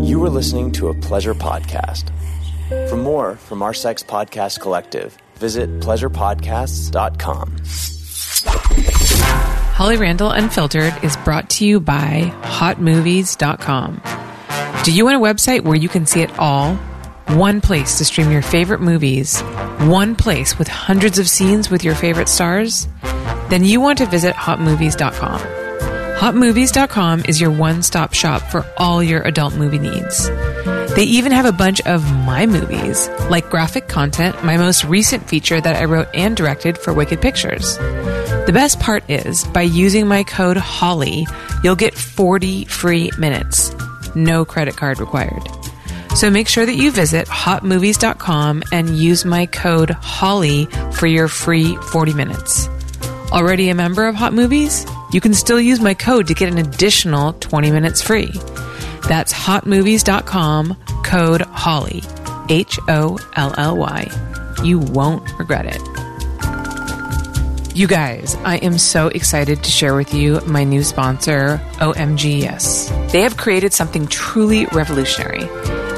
You are listening to a pleasure podcast. For more from our sex podcast collective, visit pleasurepodcasts.com. Holly Randall Unfiltered is brought to you by hotmovies.com. Do you want a website where you can see it all? One place to stream your favorite movies, one place with hundreds of scenes with your favorite stars? Then you want to visit hotmovies.com. Hotmovies.com is your one stop shop for all your adult movie needs. They even have a bunch of my movies, like graphic content, my most recent feature that I wrote and directed for Wicked Pictures. The best part is, by using my code HOLLY, you'll get 40 free minutes. No credit card required. So make sure that you visit hotmovies.com and use my code HOLLY for your free 40 minutes. Already a member of Hot Movies? You can still use my code to get an additional 20 minutes free. That's hotmovies.com, code HOLLY, H O L L Y. You won't regret it. You guys, I am so excited to share with you my new sponsor, OMGYes. They have created something truly revolutionary.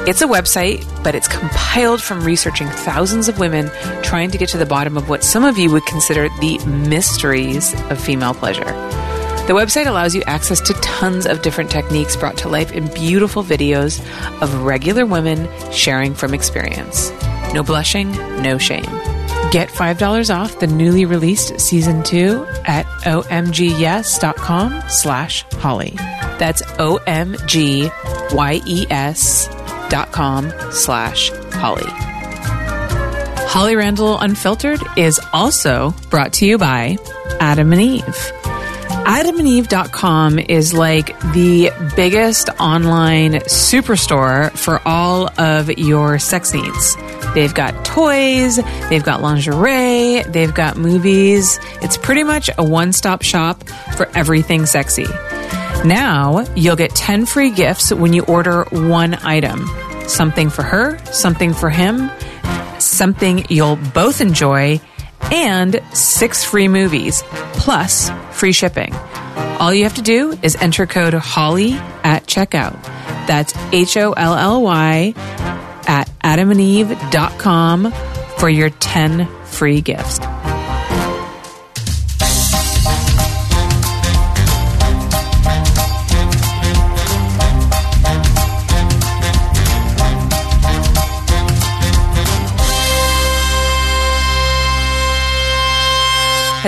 It's a website, but it's compiled from researching thousands of women trying to get to the bottom of what some of you would consider the mysteries of female pleasure. The website allows you access to tons of different techniques brought to life in beautiful videos of regular women sharing from experience. No blushing, no shame. Get $5 off the newly released season two at omgyes.com slash holly. That's O-M-G-Y-E-S dot com slash holly. Holly Randall Unfiltered is also brought to you by Adam and Eve. AdamandEve.com is like the biggest online superstore for all of your sex needs. They've got toys, they've got lingerie, they've got movies. It's pretty much a one stop shop for everything sexy. Now you'll get 10 free gifts when you order one item something for her, something for him, something you'll both enjoy, and six free movies, plus free shipping. All you have to do is enter code HOLLY at checkout. That's H O L L Y at adamandeve.com for your 10 free gifts.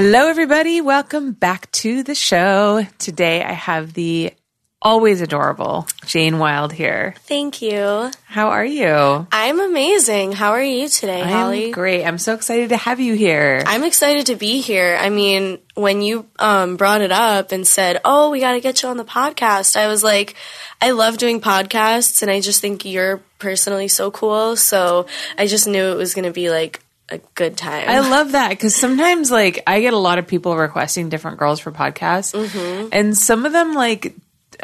Hello, everybody. Welcome back to the show. Today I have the always adorable Jane Wilde here. Thank you. How are you? I'm amazing. How are you today, Holly? I'm great. I'm so excited to have you here. I'm excited to be here. I mean, when you um, brought it up and said, "Oh, we got to get you on the podcast," I was like, I love doing podcasts, and I just think you're personally so cool. So I just knew it was going to be like a good time. I love that because sometimes, like, I get a lot of people requesting different girls for podcasts, Mm-hmm. and some of them, like,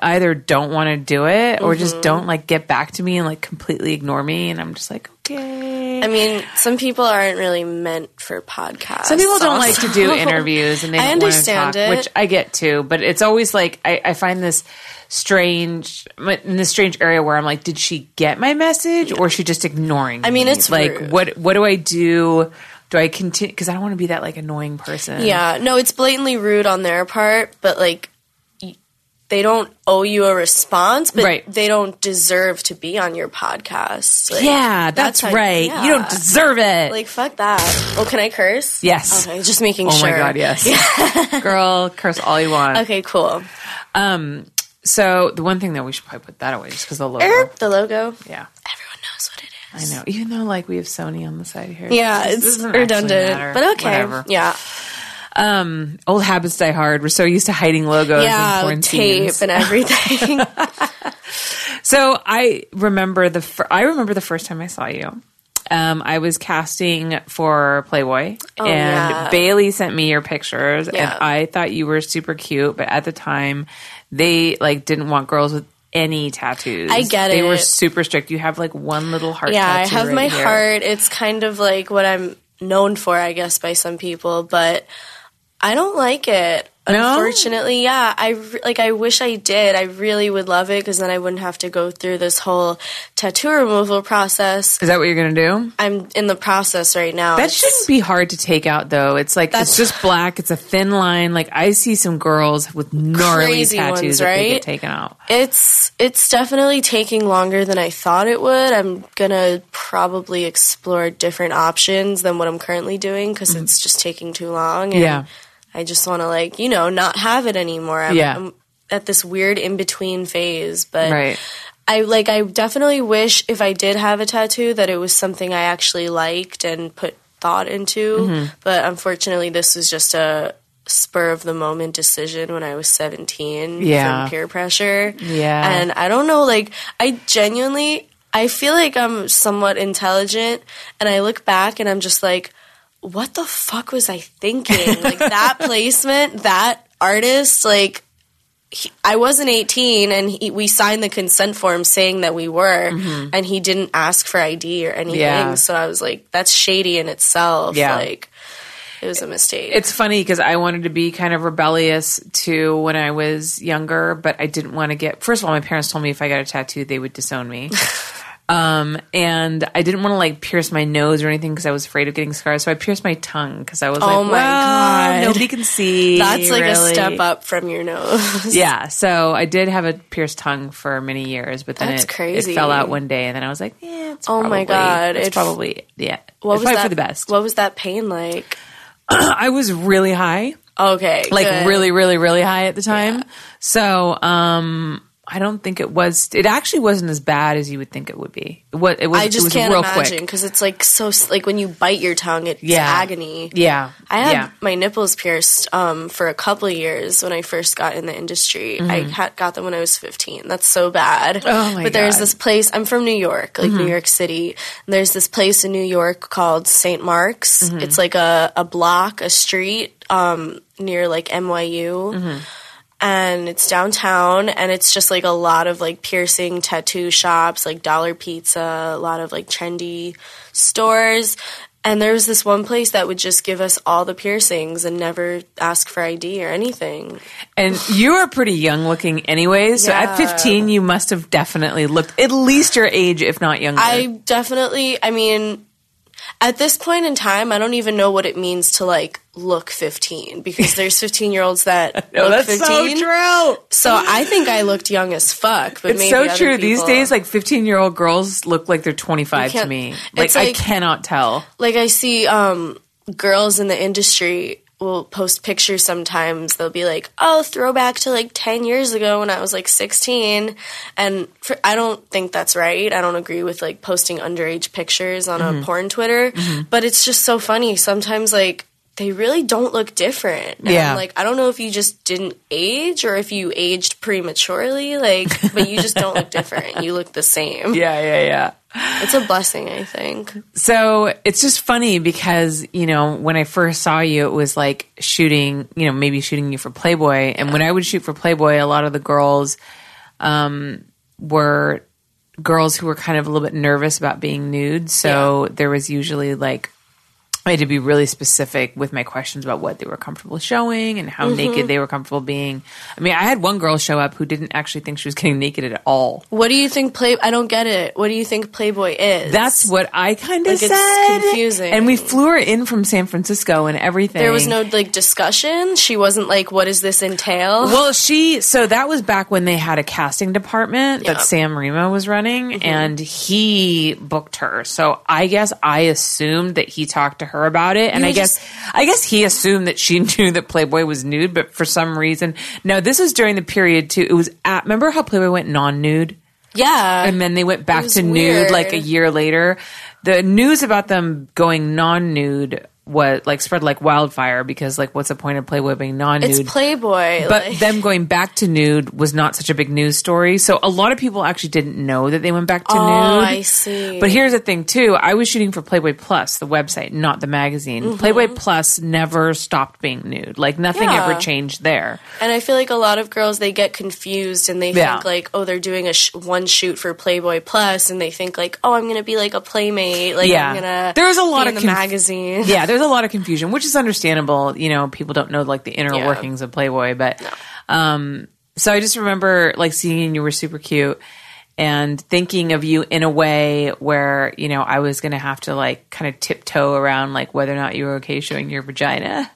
either don't want to do it or Mm-hmm. just don't like get back to me and like completely ignore me and I'm just like okay I mean, some people aren't really meant for podcasts. Some people don't like to do interviews and they I don't understand talk, it. which I get too. But it's always like I, I find this strange in this strange area where I'm like, did she get my message or is she just ignoring? me? I mean, it's like rude. what what do I do? Do I continue? Because I don't want to be that like annoying person. Yeah, no, it's blatantly rude on their part, but like they don't owe you a response, but Right. they don't deserve to be on your podcast. Like, yeah, that's, how- right. yeah. You don't deserve it. Like fuck that. Oh, can I curse? Yes. Okay, just making oh sure. Oh my god, yes, girl, curse all you want. Okay, cool. Um, so the one thing that we should probably put that away just because the logo. Er, the logo. Yeah. Everyone knows what it is. I know. Even though like we have Sony on the side here. Yeah, it's redundant, but okay. Whatever. Yeah, Um, old habits die hard. We're so used to hiding logos and yeah, porn tape and everything. So I remember the fir- I remember the first time I saw you. Um, I was casting for Playboy, and Oh, yeah. Bailey sent me your pictures, Yeah. and I thought you were super cute. But at the time, they like didn't want girls with any tattoos. I get it. They were super strict. You have like one little heart. yeah, I have right my here. heart. It's kind of like what I'm known for, I guess, by some people, but I don't like it. Unfortunately, yeah. I like. I wish I did. I really would love it because then I wouldn't have to go through this whole tattoo removal process. Is that what you're gonna do? I'm in the process right now. That It's- shouldn't be hard to take out, though. It's like it's just black. It's a thin line. Like I see some girls with gnarly Crazy tattoos ones, that they right? get taken out. It's it's definitely taking longer than I thought it would. I'm gonna probably explore different options than what I'm currently doing because it's just taking too long. And Mm-hmm. Yeah. I just want to like you know not have it anymore. I'm, Yeah. I'm at this weird in between phase, but Right. I like I definitely wish if I did have a tattoo that it was something I actually liked and put thought into. Mm-hmm. But unfortunately, this was just a spur of the moment decision when I was 17 Yeah. from peer pressure. Yeah. And I don't know, like, I genuinely, I feel like I'm somewhat intelligent, and I look back and I'm just like, what the fuck was I thinking? like, that placement, that artist, like, he, I wasn't 18 and he, we signed the consent form saying that we were, and he didn't ask for ID or anything. Mm-hmm. Yeah. So I was like, that's shady in itself. Yeah. Like, it was a mistake. It's funny because I wanted to be kind of rebellious too when I was younger, but I didn't want to get. First of all, my parents told me if I got a tattoo, they would disown me. um, and I didn't want to like pierce my nose or anything because I was afraid of getting scars. So I pierced my tongue because I was Oh like, my well, God. nobody can see. That's like really. a step up from your nose. Yeah, so I did have a pierced tongue for many years, but then That's it, crazy. it fell out one day, and then I was like, "Yeah, it's Oh probably- my God, it's it- probably yeah, What it's was probably that for the best." What was that pain like? I was really high, Okay, like good. really, really, really high at the time. So, um, I don't think it was. It actually wasn't as bad as you would think it would be. What it was, I it just was can't real imagine because it's like so like when you bite your tongue, it's Yeah, agony. Yeah, I had yeah. my nipples pierced um, for a couple of years when I first got in the industry. I had, got them when I was 15. That's so bad. Mm-hmm. Oh my but there's God. Mm-hmm. this place, I'm from New York, like New York City. And there's this place in New York called St. Mark's. Mm-hmm. It's like a, a block, a street um, near like NYU. And it's downtown, and it's just like a lot of like piercing tattoo shops, like Dollar Pizza, a lot of like trendy stores. And there was this one place that would just give us all the piercings and never ask for ID or anything. And you are pretty young looking, anyways. So at 15, you must have definitely looked at least your age, if not younger. I definitely, I mean, at this point in time, I don't even know what it means to like look 15 because there's 15 year olds that no, look that's 15. so. So I think I looked young as fuck. But It's so true. These days, like 15 year old girls look like they're 25 to me. Like, it's I cannot tell. like I see um, girls in the industry will post pictures sometimes. They'll be like, "Oh, throwback to like ten years ago when I was like 16," and for, I don't think that's right. I don't agree with like posting underage pictures on Mm-hmm. a porn Twitter, but it's just so funny. Sometimes like. They really don't look different. And Yeah. Like, I don't know if you just didn't age or if you aged prematurely, like, but you just don't look different. You look the same. Yeah, yeah, yeah. It's a blessing, I think. So it's just funny because, you know, when I first saw you, it was like shooting, you know, maybe shooting you for Playboy. And when I would shoot for Playboy, a lot of the girls um, were girls who were kind of a little bit nervous about being nude. So there was usually like, I had to be really specific with my questions about what they were comfortable showing and how naked they were comfortable being. I mean, I had one girl show up who didn't actually think she was getting naked at all. What do you think Play? I don't get it. What do you think Playboy is? That's what I kind of Like, it's said. confusing. And we flew her in from San Francisco and everything. there was no like discussion. She wasn't like, "What does this entail?" Well, she so that was back when they had a casting department that Sam Remo was running, Mm-hmm. and he booked her. So I guess I assumed that he talked to her about it, and You I guess just- I guess he assumed that she knew that Playboy was nude, but for some reason, no. This is during the period too. It was at remember how Playboy went non-nude. yeah, and then they went back was to nude like a year later. The news about them going non-nude was like spread like wildfire because like what's the point of Playboy being non-nude? it's Playboy. but like- them going back to nude was not such a big news story. So a lot of people actually didn't know that they went back to oh, nude. I see. But here's the thing too. I was shooting for Playboy Plus, the website, not the magazine. Playboy Plus never stopped being nude. Like nothing Mm-hmm. Yeah. ever changed there. and I feel like a lot of girls they get confused and they Yeah. think like, "Oh, they're doing a sh- one shoot for Playboy and they think like, "Oh, I'm gonna be like a playmate. Like Yeah. I'm gonna There was a lot of in conf- magazine." Yeah, there's a lot of confusion, which is understandable. You know, people don't know like the inner Yeah. workings of Playboy, but um, so I just remember like seeing you were super cute and thinking of you in a way where you know I was gonna have to like kind of tiptoe around like whether or not you were okay showing your vagina.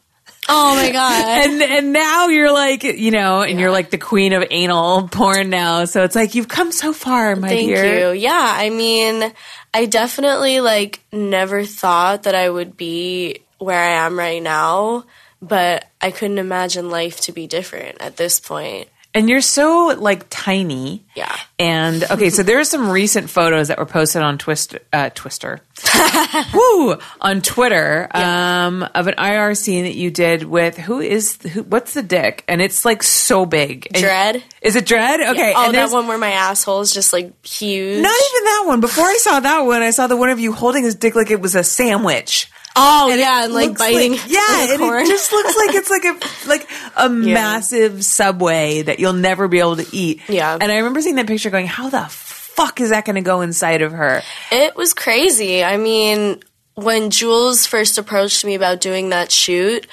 Oh my god. And and now you're like you know, and you're like the queen of anal porn now. So it's like you've come so far, my Thank dear. you. Yeah, I mean, I definitely like never thought that I would be where I am right now, but I couldn't imagine life to be different at this point. And you're so like tiny. Yeah. And okay, so there are some recent photos that were posted on Twist, uh, Twister, woo, on Twitter, um, of an IR scene that you did with who is who? What's the dick? And it's like so big. And- Dredd? Is it Dredd? Okay. Oh, and that one where my asshole is just like huge. not even that one. Before I saw that one, I saw the one of you holding his dick like it was a sandwich. Oh, yeah, and like biting. like- yeah, and it just looks like it's like a like a massive subway that you'll never be able to eat. Yeah. and I remember seeing that picture, going, "How the fuck is that going to go inside of her?" It was crazy. I mean, when Jules first approached me about doing that shoot,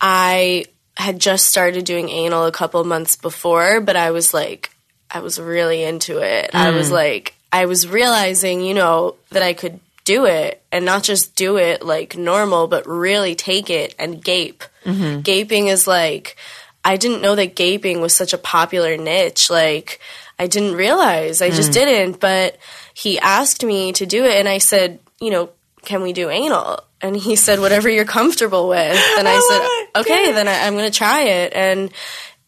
I had just started doing anal a couple months before, but I was like, I was really into it. I was mm. like, I was realizing, you know, that I could do it and not just do it like normal, but really take it and gape. Gaping is like, I didn't know that gaping was such a popular niche. Like, I didn't realize. I just didn't. But he asked me to do it, and I said, you know, can we do anal? And he said, whatever you're comfortable with. And I, love said, okay, then I, I'm going to try it. And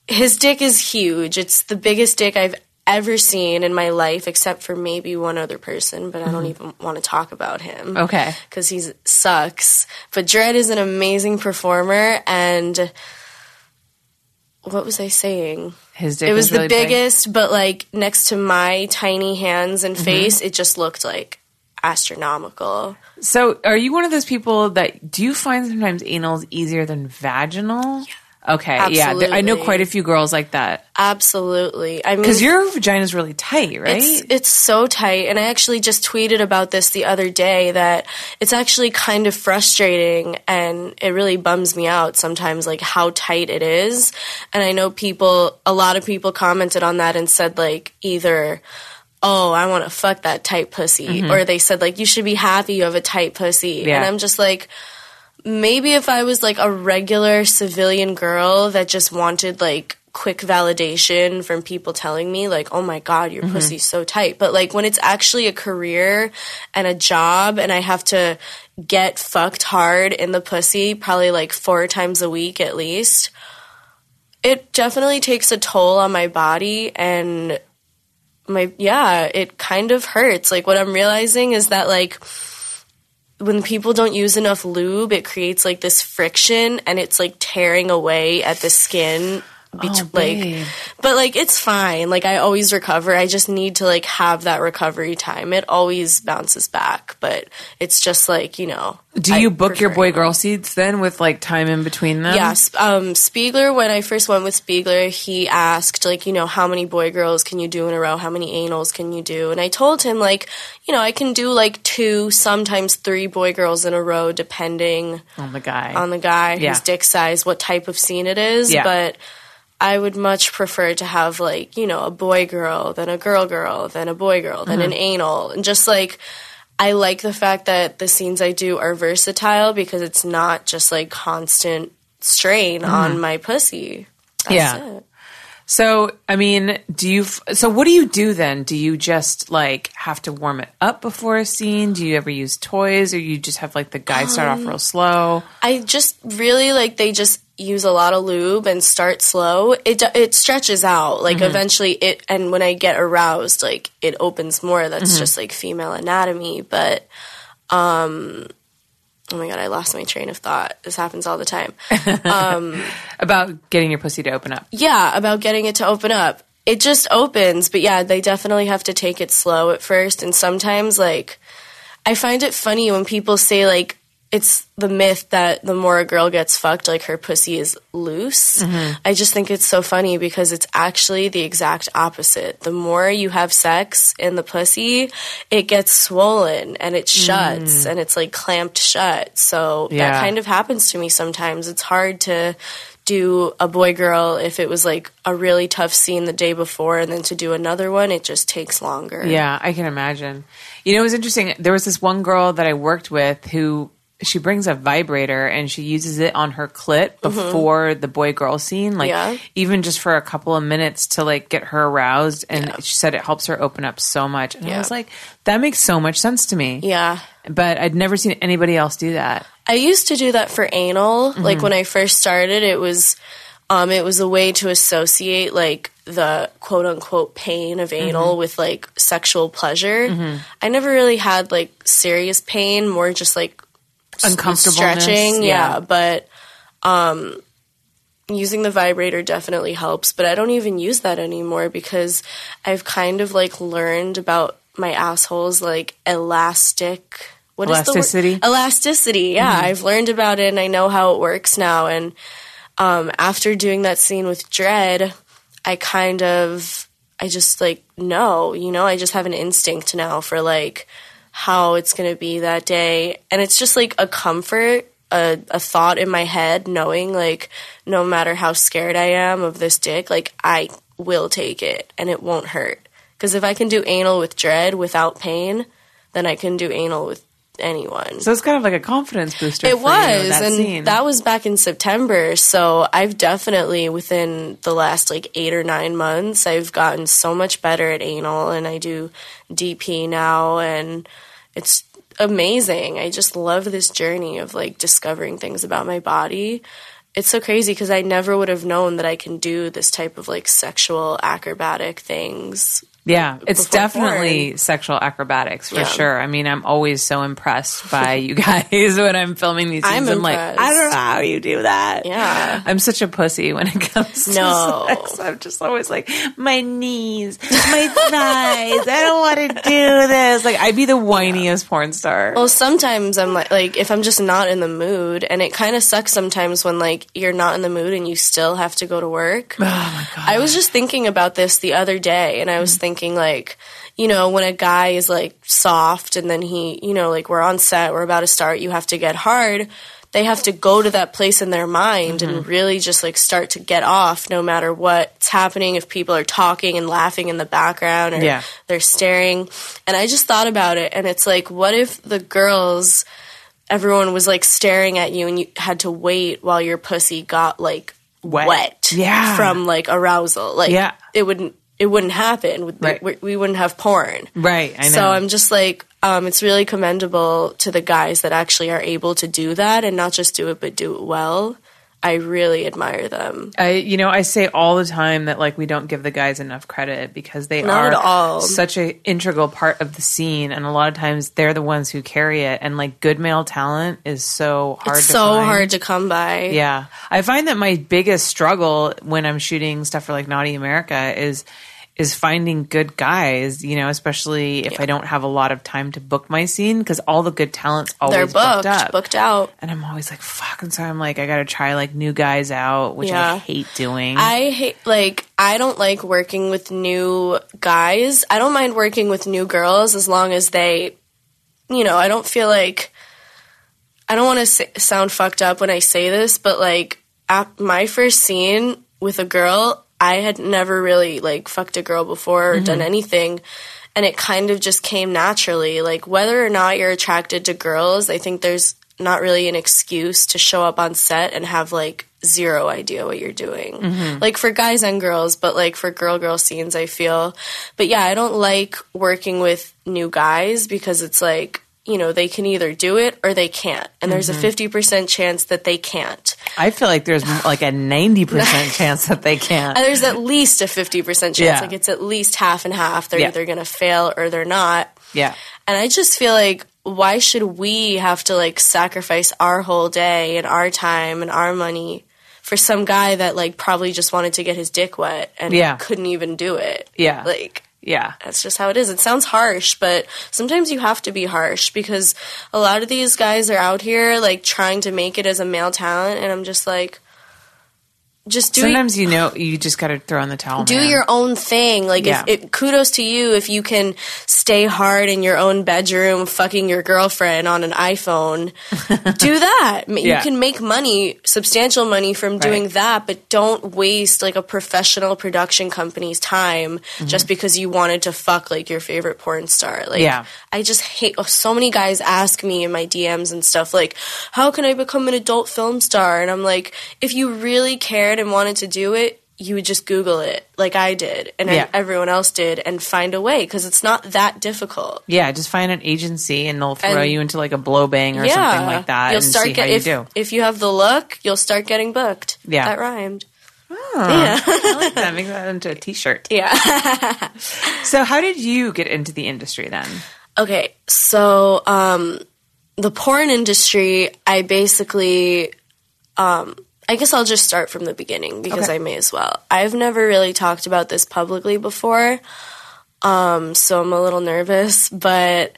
his dick is huge. It's the biggest dick I've ever seen in my life, except for maybe one other person, but I don't mm-hmm. even want to talk about him Okay. because he sucks. But Dredd is an amazing performer, and what was I saying? His dick it was is really the big. biggest, but like next to my tiny hands and mm-hmm. face, it just looked like astronomical. So, are you one of those people that do you find sometimes anal is easier than vaginal? Okay, yeah, there- I know quite a few girls like that Absolutely. I mean, because your vagina is really tight, right? It's it's so tight, and I actually just tweeted about this the other day that it's actually kind of frustrating, and it really bums me out sometimes, like how tight it is. And I know people, a lot of people commented on that and said like either. Oh, I want to fuck that tight pussy. Mm-hmm. Or they said, like, you should be happy you have a tight pussy. Yeah. And I'm just like, maybe if I was like a regular civilian girl that just wanted like quick validation from people telling me like, "Oh my god, your mm-hmm. pussy's so tight." But like when it's actually a career and a job and I have to get fucked hard in the pussy probably like 4 times a week at least, it definitely takes a toll on my body and my yeah, it kind of hurts. Like what I'm realizing is that like when people don't use enough lube, it creates like this friction and it's like tearing away at the skin. Oh, like, but like it's fine. Like I always recover. I just need to like have that recovery time. It always bounces back, but it's just like you know. do I you book your boy girl seats then with like time in between them? Yes. Um, Spiegler, when I first went with Spiegler, he asked, like, you know, how many boy girls can you do in a row? How many anals can you do? And I told him, like, you know, I can do like two, sometimes three boy girls in a row, depending on the guy. on the guy, Yeah. his dick size, what type of scene it is. Yeah. But I would much prefer to have, like, you know, a boy girl, then a girl girl, then a boy girl, then Mm-hmm. an anal. And just like, I like the fact that the scenes I do are versatile because it's not just like constant strain on my pussy. That's Mm-hmm. Yeah. it. So, I mean, do you? So, what do you do then? Do you just like have to warm it up before a scene? Do you ever use toys, or you just have like the guy start Um, off real slow? I just really like they just use a lot of lube and start slow. It it stretches out like eventually it and when I get aroused like it opens more. That's just like female anatomy, but um oh my god, I lost my train of thought. This happens all the time. Um, about getting your pussy to open up. yeah, about getting it to open up. It just opens, but yeah, they definitely have to take it slow at first and sometimes like I find it funny when people say like it's the myth that the more a girl gets fucked, like her pussy is loose. Mm-hmm. I just think it's so funny because it's actually the exact opposite. The more you have sex in the pussy, it gets swollen and it shuts mm. and it's like clamped shut. So Yeah. that kind of happens to me sometimes. It's hard to do a boy girl if it was like a really tough scene the day before and then to do another one, it just takes longer. Yeah, I can imagine. You know, it was interesting. There was this one girl that I worked with who she brings a vibrator and she uses it on her clit before the boy girl scene, like Mm-hmm. Yeah. even just for a couple of minutes to like get her aroused. And she said it helps her open up so much. And I was like, that makes so much sense to me. Yeah. But I'd never seen anybody else do that. I used to do that for anal. Mm-hmm. Like when I first started, it was um it was a way to associate like the quote unquote pain of Mm-hmm. anal with like sexual pleasure. I never really had like serious pain, more just like Uncomfortableness, stretching, yeah. yeah, but um using the vibrator definitely helps, but I don't even use that anymore because I've kind of like learned about my asshole's like elastic what is the word? Elasticity? elasticity yeah i've learned about it and i know how it works now and um, after doing that scene with Dredd i kind of i just like know you know i just have an instinct now for like how it's going to be that day. And it's just like a comfort a, a thought in my head knowing like no matter how scared i am of this dick like i will take it and it won't hurt. Because if i can do anal with Dredd without pain then i can do anal with anyone So it's kind of like a confidence booster. it for you, was, that and scene. that was back in September. So I've definitely within the last like eight or nine months, I've gotten so much better at anal, and I do DP now, and it's amazing. I just love this journey of like discovering things about my body. It's so crazy because I never would have known that I can do this type of like sexual acrobatic things. Yeah, it's definitely sexual acrobatics for Yeah. sure. I mean, I'm always so impressed by you guys when I'm filming these scenes. I'm like. I don't know how you do that. Yeah. I'm such a pussy when it comes to No. sex. I'm just always like, my knees, my thighs. I don't want to do this. Like, I'd be the whiniest porn star. Well, sometimes I'm like, like if I'm just not in the mood, and it kind of sucks sometimes when like you're not in the mood and you still have to go to work. oh my god. I was just thinking about this the other day, and I was thinking like, you know, when a guy is like soft, and then he, you know, like we're on set, we're about to start, you have to get hard. They have to go to that place in their mind and mm-hmm. really just like start to get off no matter what's happening. If people are talking and laughing in the background or Yeah. they're staring. And I just thought about it, and it's like, what if the girls, everyone was like staring at you and you had to wait while your pussy got like Wet. wet, Yeah. from like arousal. Like Yeah. it wouldn't it wouldn't happen. We- Right. We, we wouldn't have porn. right. I know. So I'm just like, um, it's really commendable to the guys that actually are able to do that and not just do it, but do it well. I really admire them. I, you know, I say all the time that like we don't give the guys enough credit because they Not are such an integral part of the scene, and a lot of times they're the ones who carry it. And like good male talent is so hard. It's to so find. hard to come by. Yeah, I find that my biggest struggle when I'm shooting stuff for like Naughty America is is finding good guys. You know, especially if I don't have a lot of time to book my scene because all the good talent's always They're booked, up. booked out. And I'm always like, fuck. And so I'm like, I got to try like new guys out, which I hate doing. I hate like I don't like working with new guys. I don't mind working with new girls as long as they, you know, I don't feel like I don't want to sound fucked up when I say this, but like at my first scene with a girl, I had never really like fucked a girl before or done mm-hmm. anything. And it kind of just came naturally. Like whether or not you're attracted to girls, I think there's not really an excuse to show up on set and have like zero idea what you're doing. Mm-hmm. Like for guys and girls, but like for girl girl scenes, I feel. But yeah, I don't like working with new guys because it's like, you know, they can either do it or they can't. And there's a mm-hmm. 50% chance that they can't. I feel like there's like a 90% chance that they can't. And there's at least a 50% chance. Yeah. Like it's at least half and half. They're Yeah. either going to fail or they're not. Yeah. And I just feel like, why should we have to like sacrifice our whole day and our time and our money for some guy that like probably just wanted to get his dick wet and Yeah. couldn't even do it? Yeah. Like, Yeah. That's just how it is. It sounds harsh, but sometimes you have to be harsh because a lot of these guys are out here like trying to make it as a male talent, and I'm just like, just do Sometimes you know you just got to throw in the towel. do man. your own thing. Like, Yeah. if it, kudos to you if you can stay hard in your own bedroom, fucking your girlfriend on an iPhone. do that. Yeah. You can make money, substantial money from doing Right. that, but don't waste like a professional production company's time Mm-hmm. just because you wanted to fuck like your favorite porn star. Like, Yeah. I just hate. Oh, so many guys ask me in my DMs and stuff like, "How can I become an adult film star?" And I'm like, if you really and wanted to do it, you would just Google it, like I did, and Yeah. everyone else did, and find a way because it's not that difficult. Yeah, just find an agency and they'll throw And- you into like a blow bang or yeah, something like that You'll and start see get how you if, do. if you have the look, you'll start getting booked. Yeah. that rhymed. Yeah, I like that. Make that into a t-shirt. Yeah. So how did you get into the industry then? Okay, so um, the porn industry, I basically, um, I guess I'll just start from the beginning because Okay. I may as well. I've never really talked about this publicly before, um, so I'm a little nervous, but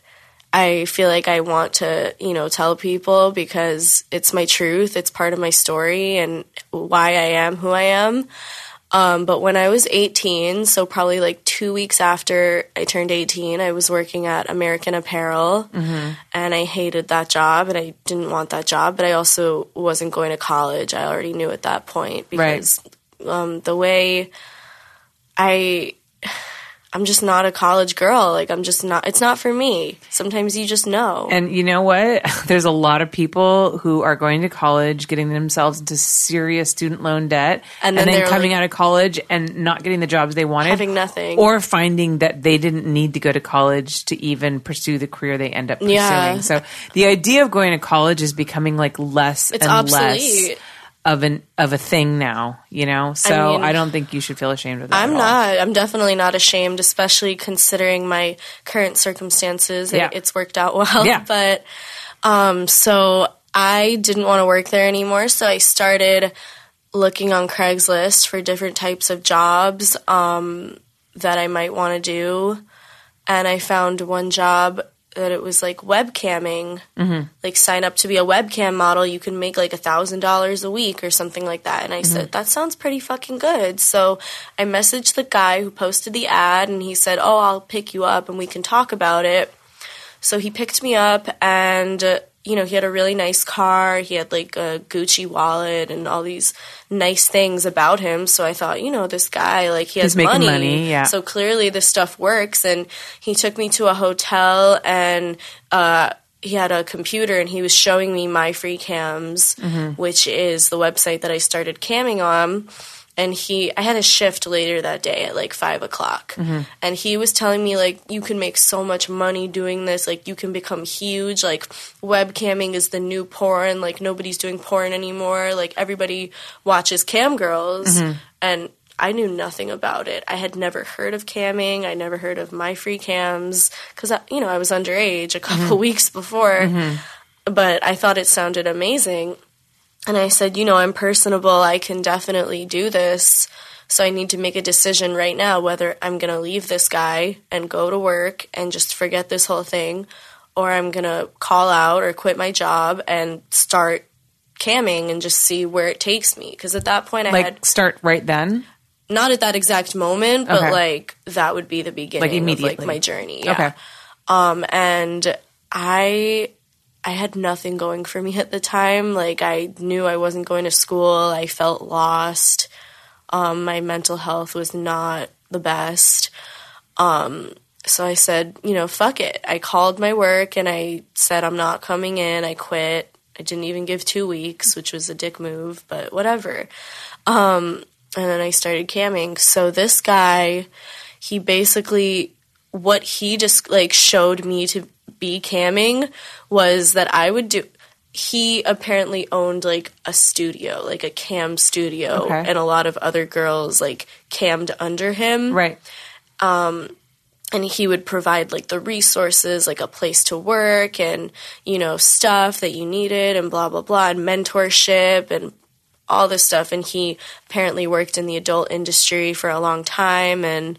I feel like I want to, you know, tell people because it's my truth, it's part of my story and why I am who I am. Um, but when I was 18, so probably like two weeks after I turned 18, I was working at American Apparel and I hated that job and I didn't want that job, but I also wasn't going to college. I already knew at that point Right. because um, the way I. I'm just not a college girl. Like I'm just not. It's not for me. Sometimes you just know. And you know what? There's a lot of people who are going to college, getting themselves into serious student loan debt, And and then then, coming like- out of college and not getting the jobs they wanted, Having nothing. or finding that they didn't need to go to college to even pursue the career they end up pursuing. Yeah. So the idea of going to college is becoming like less It's and less obsolete. Of an of a thing now. You know, so I, mean- don't think you should feel ashamed of that. I'm not. I'm definitely not ashamed, especially considering my current circumstances. It- Yeah. it's worked out well. Yeah. But um, so I didn't want to work there anymore, so I started looking on Craigslist for different types of jobs um, that I might want to do, and I found one job that it was like webcamming. Mm-hmm. Like sign up to be a webcam model, you can make like a thousand dollars a week or something like that. And I Mm-hmm. said that sounds pretty fucking good. So I messaged the guy who posted the ad, and he said, "Oh, I'll pick you up and we can talk about it." So he picked me up and uh, you know, he had a really nice car, he had like a Gucci wallet and all these nice things about him. So I thought, you know, this guy like he has money. money, yeah. So clearly this stuff works and he took me to a hotel and uh he had a computer and he was showing me my free cams, which is the website that I started camming on and he i had a shift later that day at like five o'clock. Mm-hmm. And he was telling me like you can make so much money doing this. Like you can become huge. Like webcamming is the new porn. Like nobody's doing porn anymore. Like everybody watches cam girls. Mm-hmm. And i knew nothing about it. I had never heard of camming. I never heard of my free cams. Because you know i was underage a couple mm-hmm. weeks before. But i thought it sounded amazing and I said, you know, I'm personable. I can definitely do this. So I need to make a decision right now whether I'm going to leave this guy and go to work and just forget this whole thing or I'm going to call out or quit my job and start camming and just see where it takes me. Because at that point, I Like had start right then. not at that exact moment, but Okay. like that would be the beginning Like of like immediately. my journey. Yeah. Okay. Um, and I I had nothing going for me at the time. Like I knew I wasn't going to school. I felt lost. Um, my mental health was not the best. Um, so I said, you know, fuck it. I called my work and I said I'm not coming in. I quit. I didn't even give two weeks, which was a dick move, but whatever. Um, and then I started camming. So this guy, he basically what he just like showed me to be camming was that I would do he apparently owned like a studio, like a cam studio, Okay. and a lot of other girls like cammed under him Right. Um, and he would provide like the resources like a place to work and you know stuff that you needed and blah blah blah and mentorship and all this stuff and he apparently worked in the adult industry for a long time and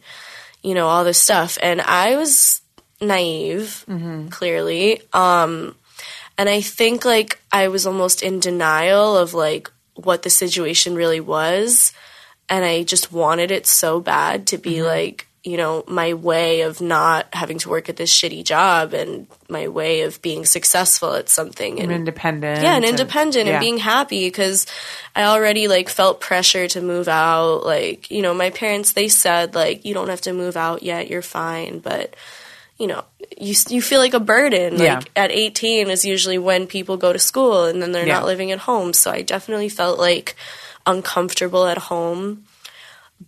you know, all this stuff. And I was naive, clearly. Um, and I think like I was almost in denial of like what the situation really was. And I just wanted it so bad to be like, you know, my way of not having to work at this shitty job and my way of being successful at something and independent. yeah, and independent yeah. and being happy because I already like felt pressure to move out. Like, you know, my parents they said like you don't have to move out yet, you're fine, but you know, you you feel like a burden. Yeah. Like at 18 is usually when people go to school and then they're Yeah. not living at home. So I definitely felt like uncomfortable at home.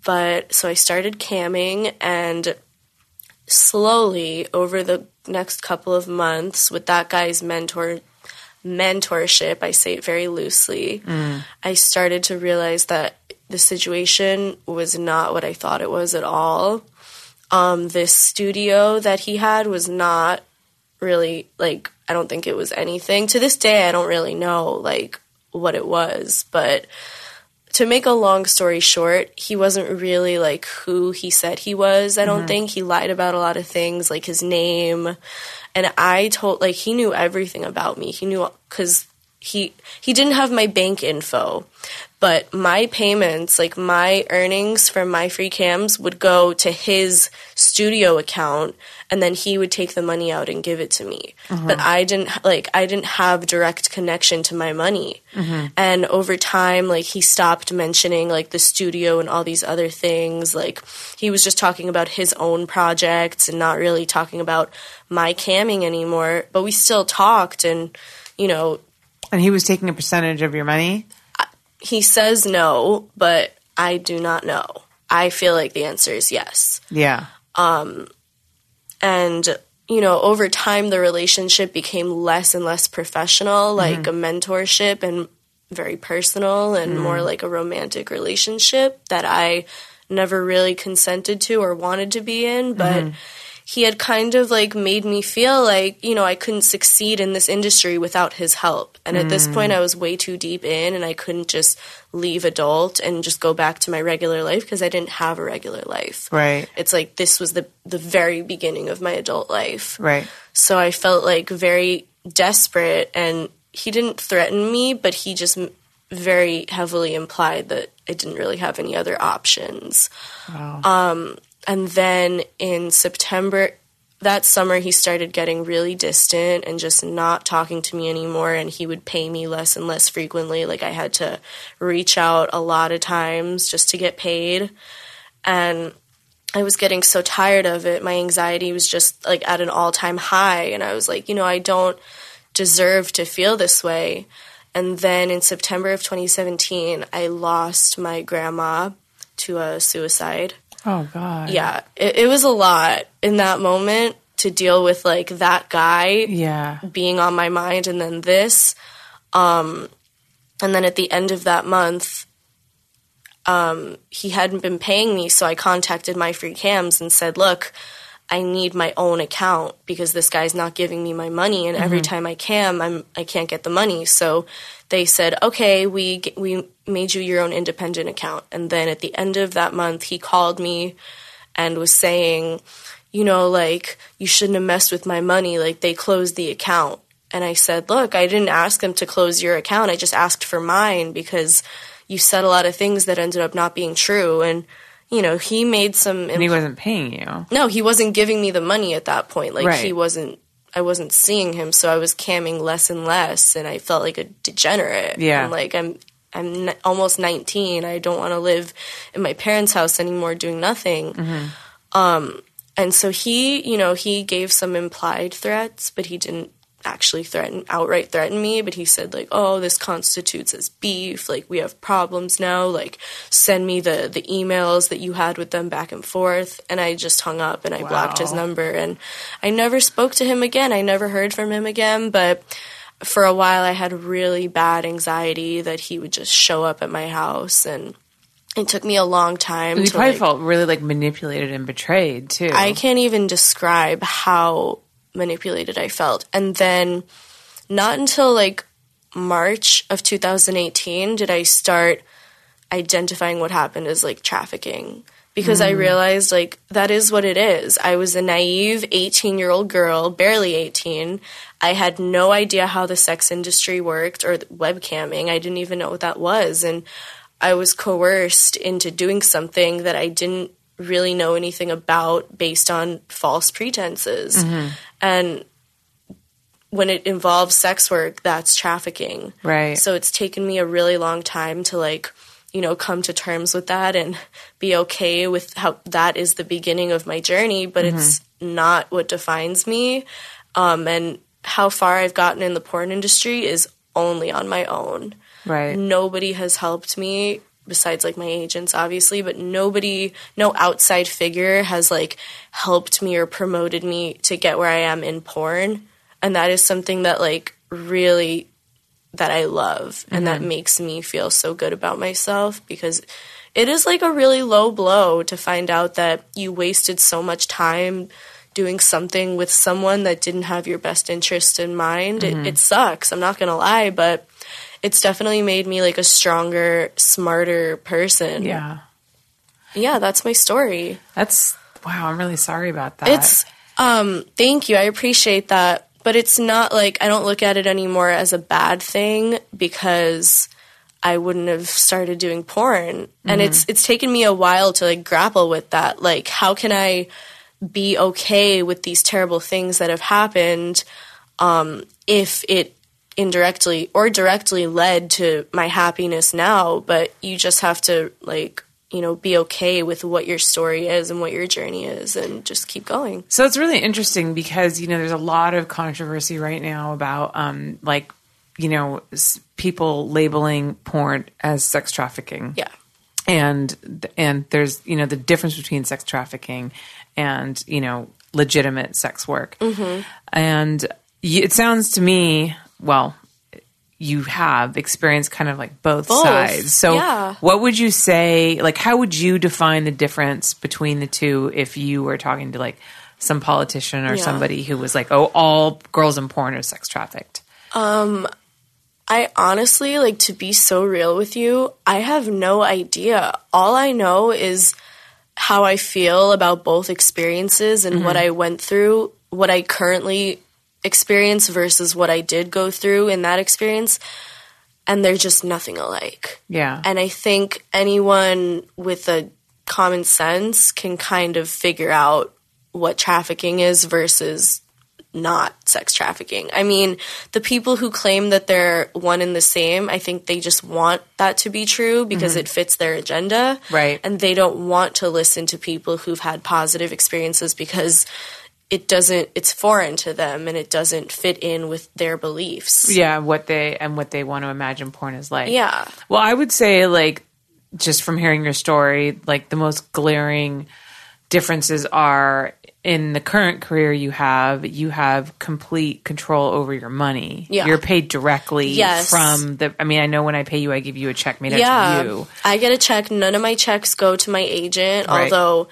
But so I started camming and slowly over the next couple of months with that guy's mentor mentorship, I say it very loosely, mm. I started to realize that the situation was not what I thought it was at all. Um, this studio that he had was not really like I don't think it was anything. To this day I don't really know like what it was, but to make a long story short, he wasn't really like who he said he was. I don't think he lied about a lot of things, like his name. And I told like he knew everything about me. He knew cuz he he didn't have my bank info, but my payments, like my earnings from my free cams would go to his studio account and then he would take the money out and give it to me. Uh-huh. But I didn't like I didn't have direct connection to my money. Mm-hmm. And over time like he stopped mentioning like the studio and all these other things. Like he was just talking about his own projects and not really talking about my camming anymore. But we still talked and you know, And he was taking a percentage of your money. He says no, but I do not know. I feel like the answer is yes. Yeah. Um, and, you know, over time, the relationship became less and less professional, mm-hmm. like a mentorship and very personal and mm-hmm. more like a romantic relationship that I never really consented to or wanted to be in. But mm-hmm. he had kind of like made me feel like, you know, I couldn't succeed in this industry without his help. And at this point, I was way too deep in and I couldn't just leave adult and just go back to my regular life because I didn't have a regular life. Right. It's like this was the the very beginning of my adult life. Right. So I felt like very desperate and he didn't threaten me, but he just very heavily implied that I didn't really have any other options. Um, and then in September, that summer, he started getting really distant and just not talking to me anymore. And he would pay me less and less frequently. Like I had to reach out a lot of times just to get paid. And I was getting so tired of it. My anxiety was just like at an all time high. And I was like, you know, I don't deserve to feel this way. And then in September of 2017, I lost my grandma to a suicide. Oh God. Yeah, it, it was a lot in that moment to deal with like that guy Yeah. being on my mind and then this. Um, and then at the end of that month, um, he hadn't been paying me, so I contacted my free cams and said, look, I need my own account because this guy's not giving me my money, and every time I cam, I'm I can't get the money. So they said, okay, we we made you your own independent account. And then at the end of that month, he called me and was saying, you know, like you shouldn't have messed with my money. Like they closed the account. And I said, look, I didn't ask them to close your account. I just asked for mine because you said a lot of things that ended up not being true. And you know, he made some And he wasn't paying you. no, he wasn't giving me the money at that point. Like Right. he wasn't I wasn't seeing him, so I was camming less and less and I felt like a degenerate. Yeah. I'm like I'm I'm n- almost 19. I don't want to live in my parents' house anymore doing nothing. Mm-hmm. Um and so he, you know, he gave some implied threats, but he didn't actually threaten outright threaten me but he said like oh this constitutes as beef. Like we have problems now. Like send me the the emails that you had with them back and forth. And i just hung up and i blocked his number. And i never spoke to him again. I never heard from him again. But for a while i had really bad anxiety that he would just show up at my house. And it took me a long time You to probably like, felt really like manipulated and betrayed too. I can't even describe how manipulated I felt. And then not until like March of 2018 did I start identifying what happened as like trafficking. because I mm. realized like that is what it is. I was a naive 18 year old girl, barely 18. I had no idea how the sex industry worked or webcamming. I didn't even know what that was. And I was coerced into doing something that I didn't really know anything about based on false pretenses. Mm-hmm. And when it involves sex work, that's trafficking. Right. So it's taken me a really long time to like, you know, come to terms with that and be okay with how that is the beginning of my journey, but it's not what defines me. Um, and how far I've gotten in the porn industry is only on my own. Right. Nobody has helped me besides like my agents obviously, but nobody no outside figure has like helped me or promoted me to get where I am in porn. And that is something that like really that I love and that mm-hmm. makes me feel so good about myself because it is like a really low blow to find out that you wasted so much time doing something with someone that didn't have your best interest in mind. It, mm-hmm. it sucks. I'm not going to lie, but it's definitely made me like a stronger, smarter person. Yeah. Yeah, that's my story. That's wow. I'm really sorry about that. It's um thank you. I appreciate that. But it's not like I don't look at it anymore as a bad thing because I wouldn't have started doing porn. And it's it's taken me a while to like grapple with that. Like how can I be okay with these terrible things that have happened um if it indirectly or directly led to my happiness now, but you just have to like you know, be okay with what your story is and what your journey is and just keep going. So it's really interesting because you know there's a lot of controversy right now about um like you know people labeling porn as sex trafficking. Yeah. And and there's you know the difference between sex trafficking and you know legitimate sex work. Mm-hmm. And it sounds to me well you have experienced kind of like both, Both, sides. So yeah. what would you say like how would you define the difference between the two if you were talking to like some politician or Yeah. somebody who was like oh all girls in porn are sex trafficked Um, I honestly, like, to be so real with you, I have no idea. All I know is how I feel about both experiences and what I went through, what I currently experience versus what I did go through in that experience. And they're just nothing alike. yeah And I think anyone with a common sense can kind of figure out what trafficking is versus not sex trafficking. I mean, the people who claim that they're one and the same, I think they just want that to be true because mm-hmm. it fits their agenda. Right. And they don't want to listen to people who've had positive experiences because it doesn't it's foreign to them and it doesn't fit in with their beliefs. yeah what they and what they want to imagine porn is like Yeah. Well, I would say, like, just from hearing your story, like the most glaring differences are in the current career you have, you have complete control over your money. Yeah. You're paid directly Yes. from the. I mean, I know when I pay you, I give you a check made out to you. I get a check. None of my checks go to my agent, Right. although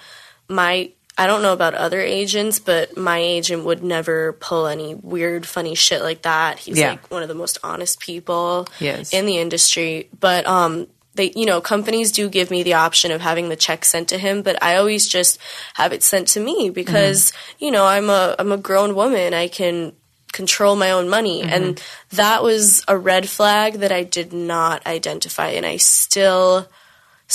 my I don't know about other agents, but my agent would never pull any weird, funny shit like that. He's Yeah. like one of the most honest people He is. in the industry. But um they you know, companies do give me the option of having the check sent to him, but I always just have it sent to me because, Mm-hmm. you know, I'm a I'm a grown woman. I can control my own money Mm-hmm. and that was a red flag that I did not identify and I still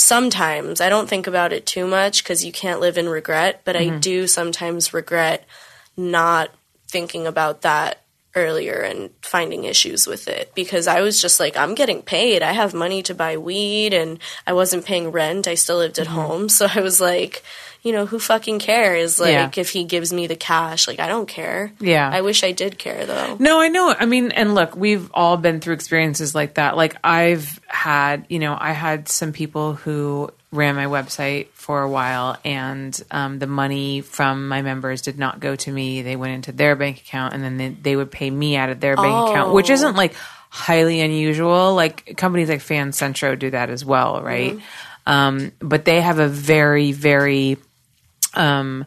sometimes I don't think about it too much because you can't live in regret, but I mm-hmm. do sometimes regret not thinking about that earlier and finding issues with it because I was just like, I'm getting paid. I have money to buy weed and I wasn't paying rent. I still lived at mm-hmm. home. So I was like, you know, who fucking cares? Like, Yeah. if he gives me the cash, like, I don't care. Yeah. I wish I did care though. No, I know. I mean, and look, we've all been through experiences like that. Like I've had, you know, I had some people who ran my website for a while and um, the money from my members did not go to me. They went into their bank account and then they, they would pay me out of their bank account, which isn't like highly unusual. Like companies like FanCentro do that as well, right? Um, but they have a very, very um,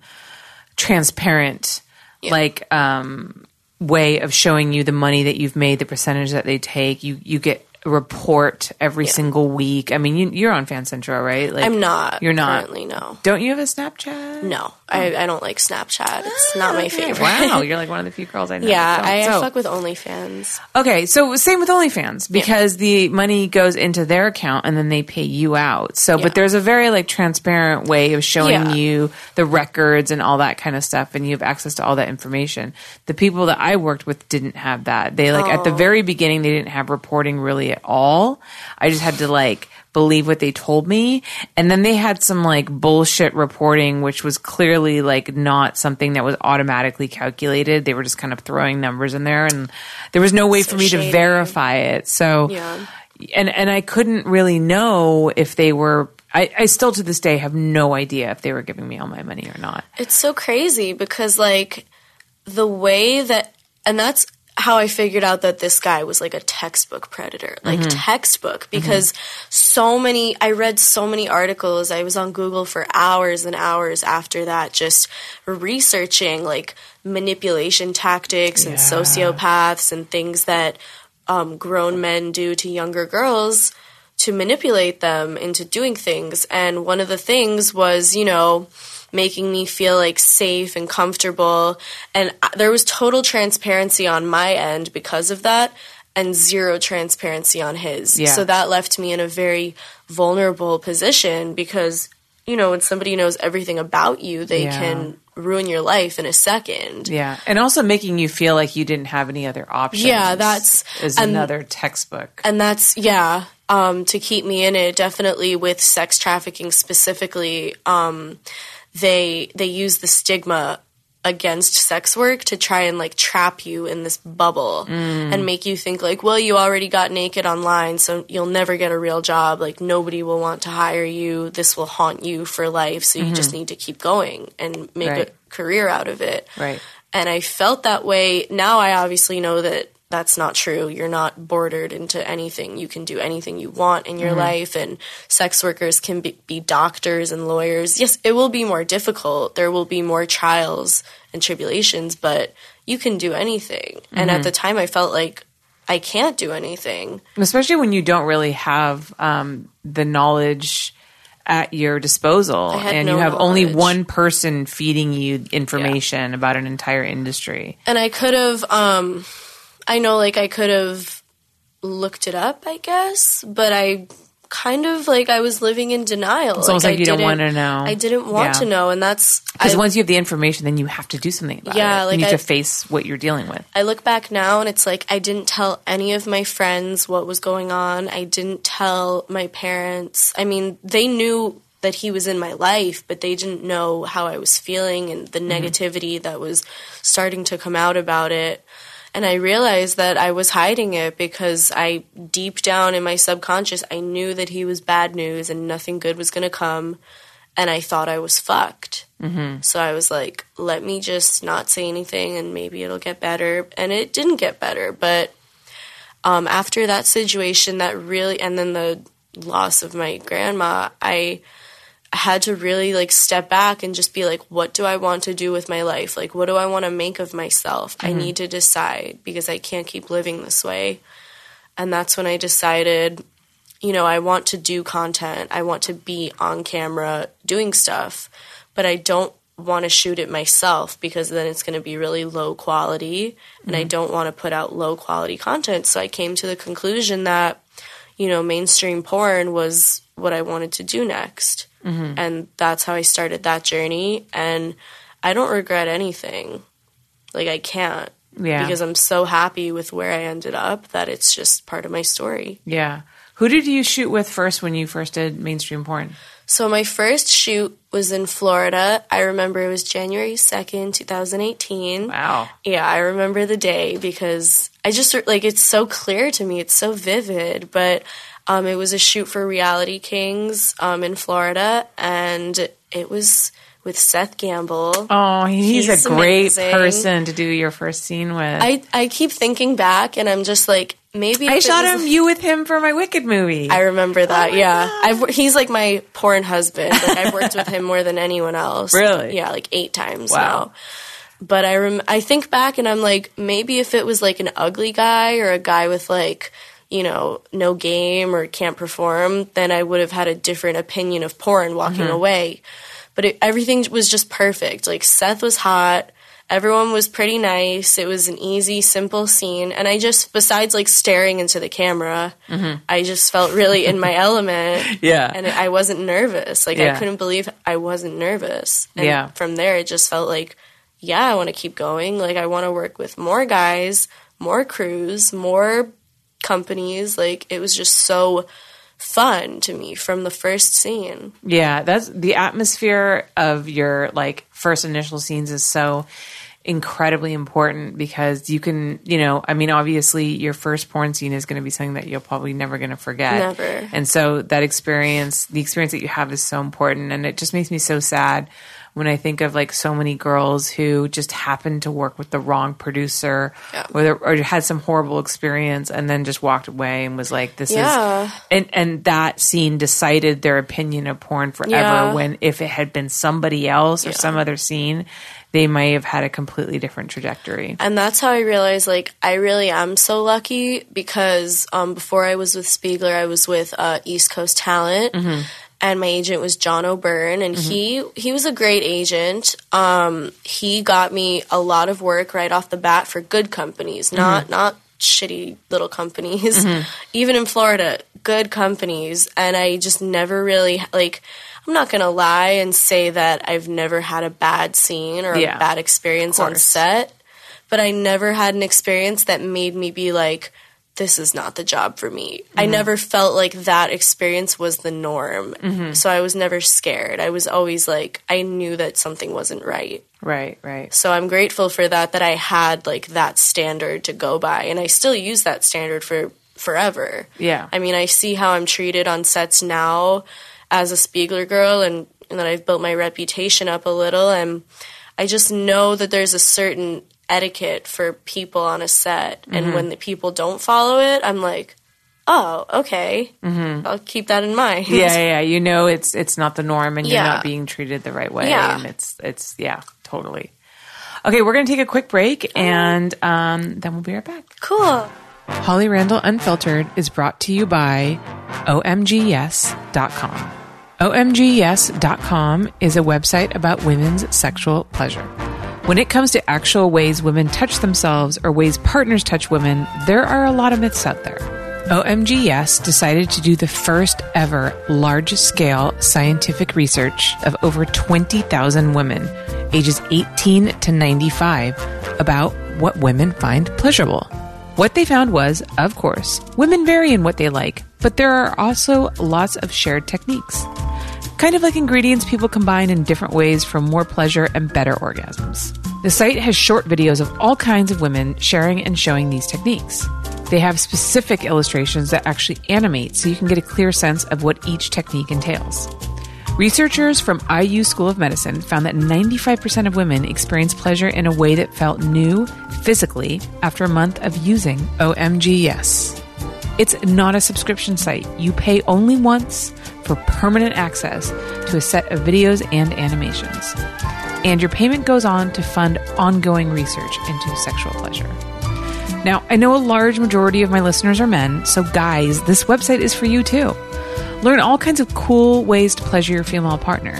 transparent, like, um, way of showing you the money that you've made, the percentage that they take. You you get report every Yeah. single week. I mean, you, you're on FanCentro, right? Like, I'm not. You're not. currently. No, Don't you have a Snapchat? no. I, oh. I don't like Snapchat. It's ah, not my favorite. Wow, you're like one of the few girls I know. yeah, I. So- fuck with OnlyFans. Okay, so same with OnlyFans because the money goes into their account and then they pay you out. So, Yeah. but there's a very like transparent way of showing Yeah. you the records and all that kind of stuff, and you have access to all that information. The people that I worked with didn't have that. They like at the Oh. very beginning they didn't have reporting really at all. I just had to like believe what they told me. And then they had some like bullshit reporting which was clearly like not something that was automatically calculated. They were just kind of throwing numbers in there and there was no way So for me to verify it. So Yeah. and and I couldn't really know if they were I, I still to this day have no idea if they were giving me all my money or not. It's so crazy because like the way that and that's how I figured out that this guy was like a textbook predator. Like textbook because so many I read so many articles. I was on Google for hours and hours after that just researching like manipulation tactics and Yeah. sociopaths and things that um, grown men do to younger girls to manipulate them into doing things. And one of the things was, you know, making me feel like safe and comfortable. And there was total transparency on my end because of that and zero transparency on his. Yeah. So that left me in a very vulnerable position because, you know, when somebody knows everything about you, they Yeah. can ruin your life in a second. yeah and also making you feel like you didn't have any other options Yeah, that's- is and- another textbook and that's yeah um, to keep me in it definitely with sex trafficking specifically um, they they use the stigma against sex work to try and like trap you in this bubble and mm. make you think like well you already got naked online so you'll never get a real job. Like nobody will want to hire you. This will haunt you for life so you just mm-hmm. need to keep going and make Right. a career out of it. Right. And I felt that way. Now I obviously know that that's not true. You're not bordered into anything. You can do anything you want in your Mm-hmm. life, and sex workers can be, be doctors and lawyers. Yes, it will be more difficult. There will be more trials and tribulations, but you can do anything. And Mm-hmm. at the time, I felt like I can't do anything. especially when you don't really have um, the knowledge at your disposal and no you have only one person feeding you information about an entire industry and I could have um I know like I could have looked it up, I guess, but I kind of like I was living in denial. It's almost like I you don't didn't- wanna know. I didn't want Yeah. to know, and that's because once you have the information then you have to do something about Yeah, it like you need I- to face what you're dealing with I look back now and it's like I didn't tell any of my friends what was going on. I didn't tell my parents. I mean, they knew that he was in my life, but they didn't know how I was feeling and the mm-hmm. negativity that was starting to come out about it. And I realized that I was hiding it because I, deep down in my subconscious, I knew that he was bad news and nothing good was going to come. And I thought I was fucked. Mm-hmm. So I was like, let me just not say anything and maybe it'll get better. And it didn't get better. But um, after that situation, that really, and then the loss of my grandma, I had to really like step back and just be like, what do I want to do with my life? Like, what do I want to make of myself? I mm-hmm. need to decide because I can't keep living this way. And that's when I decided, you know, I want to do content. I want to be on camera doing stuff, but I don't want to shoot it myself because then it's going to be really low quality and I mm-hmm. don't want to put out low quality content. So I came to the conclusion that, you know, mainstream porn was what I wanted to do next. Mm-hmm. And that's how I started that journey. And I don't regret anything. Like, I can't. Yeah. Because I'm so happy with where I ended up that it's just part of my story. yeah who did you shoot with first when you first did mainstream porn So my first shoot was in Florida. I remember it was January 2nd, 2018. wow Yeah, I remember the day because I just like it's so clear to me. It's so vivid, but um, it was a shoot for Reality Kings um, in Florida, and it was with Seth Gamble. oh he's, He's a great amazing. person to do your first scene with I I keep thinking back, and I'm just like maybe I shot was- him you with him for my wicked movie I remember that. my yeah, I've he's like my porn husband. Like I've worked with him more than anyone else. Really? Yeah, like eight times Wow. now. But I rem- I think back and I'm like maybe if it was like an ugly guy or a guy with like you know, no game or can't perform, then I would have had a different opinion of porn walking mm-hmm. away. But it, everything was just perfect. Like Seth was hot. Everyone was pretty nice. It was an easy, simple scene. And I just, besides like staring into the camera, mm-hmm. I just felt really in my element. Yeah. And I wasn't nervous. Like, Yeah. I couldn't believe I wasn't nervous. And Yeah. from there, it just felt like, yeah, I want to keep going. Like, I want to work with more guys, more crews, more companies. Like, it was just so fun to me from the first scene. Yeah, that's the atmosphere of your like first initial scenes is so incredibly important because you can, you know, I mean, obviously your first porn scene is going to be something that you're probably never going to forget. Never. And so that experience, the experience that you have is so important. And it just makes me so sad when I think of like so many girls who just happened to work with the wrong producer Yeah. or, or had some horrible experience and then just walked away and was like, this Yeah. is, and, and that scene decided their opinion of porn forever Yeah. when if it had been somebody else or some other scene, they may have had a completely different trajectory. And that's how I realized, like, I really am so lucky because um, before I was with Spiegler, I was with uh, East Coast Talent, and my agent was John O'Byrne, and he he was a great agent. Um, he got me a lot of work right off the bat for good companies, not not shitty little companies. Even in Florida, good companies, and I just never really like. I'm not gonna lie and say that I've never had a bad scene or Yeah. a bad experience on set but I never had an experience that made me be like, this is not the job for me. I mm-hmm. never felt like that experience was the norm. Mm-hmm. So I was never scared. I was always like, I knew that something wasn't right. Right, right. So I'm grateful for that, that I had like that standard to go by. And I still use that standard for forever. Yeah. I mean, I see how I'm treated on sets now as a Spiegler girl and, and that I've built my reputation up a little. And I just know that there's a certain etiquette for people on a set. And when the people don't follow it, I'm like, oh, okay. I'll keep that in mind. Yeah, yeah. You know it's it's not the norm and you're not being treated the right way. Yeah. And it's it's yeah, totally. Okay, we're gonna take a quick break and um, then we'll be right back. Cool. Holly Randall Unfiltered is brought to you by OMGYes.com. OMGYes.com is a website about women's sexual pleasure. When it comes to actual ways women touch themselves or ways partners touch women, there are a lot of myths out there. OMG Yes decided to do the first ever large scale scientific research of over 20,000 women ages 18 to 95 about what women find pleasurable. What they found was, of course, women vary in what they like, but there are also lots of shared techniques. Kind of like ingredients people combine in different ways for more pleasure and better orgasms. The site has short videos of all kinds of women sharing and showing these techniques. They have specific illustrations that actually animate so you can get a clear sense of what each technique entails. Researchers from IU School of Medicine found that 95% of women experienced pleasure in a way that felt new physically after a month of using OMG Yes. It's not a subscription site. You pay only once for permanent access to a set of videos and animations. And your payment goes on to fund ongoing research into sexual pleasure. Now, I know a large majority of my listeners are men, so guys, this website is for you too. Learn all kinds of cool ways to pleasure your female partner.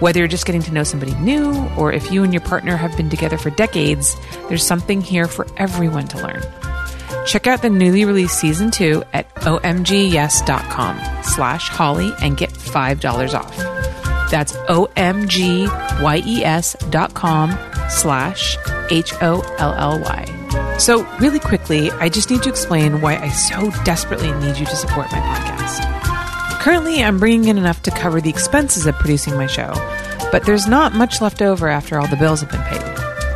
Whether you're just getting to know somebody new, or if you and your partner have been together for decades, there's something here for everyone to learn. Check out the newly released season two at omgyes.com slash holly and get $5 off. That's O-M-G-Y-E-S dot com slash H-O-L-L-Y. So really quickly, I just need to explain why I so desperately need you to support my podcast. Currently, I'm bringing in enough to cover the expenses of producing my show, but there's not much left over after all the bills have been paid.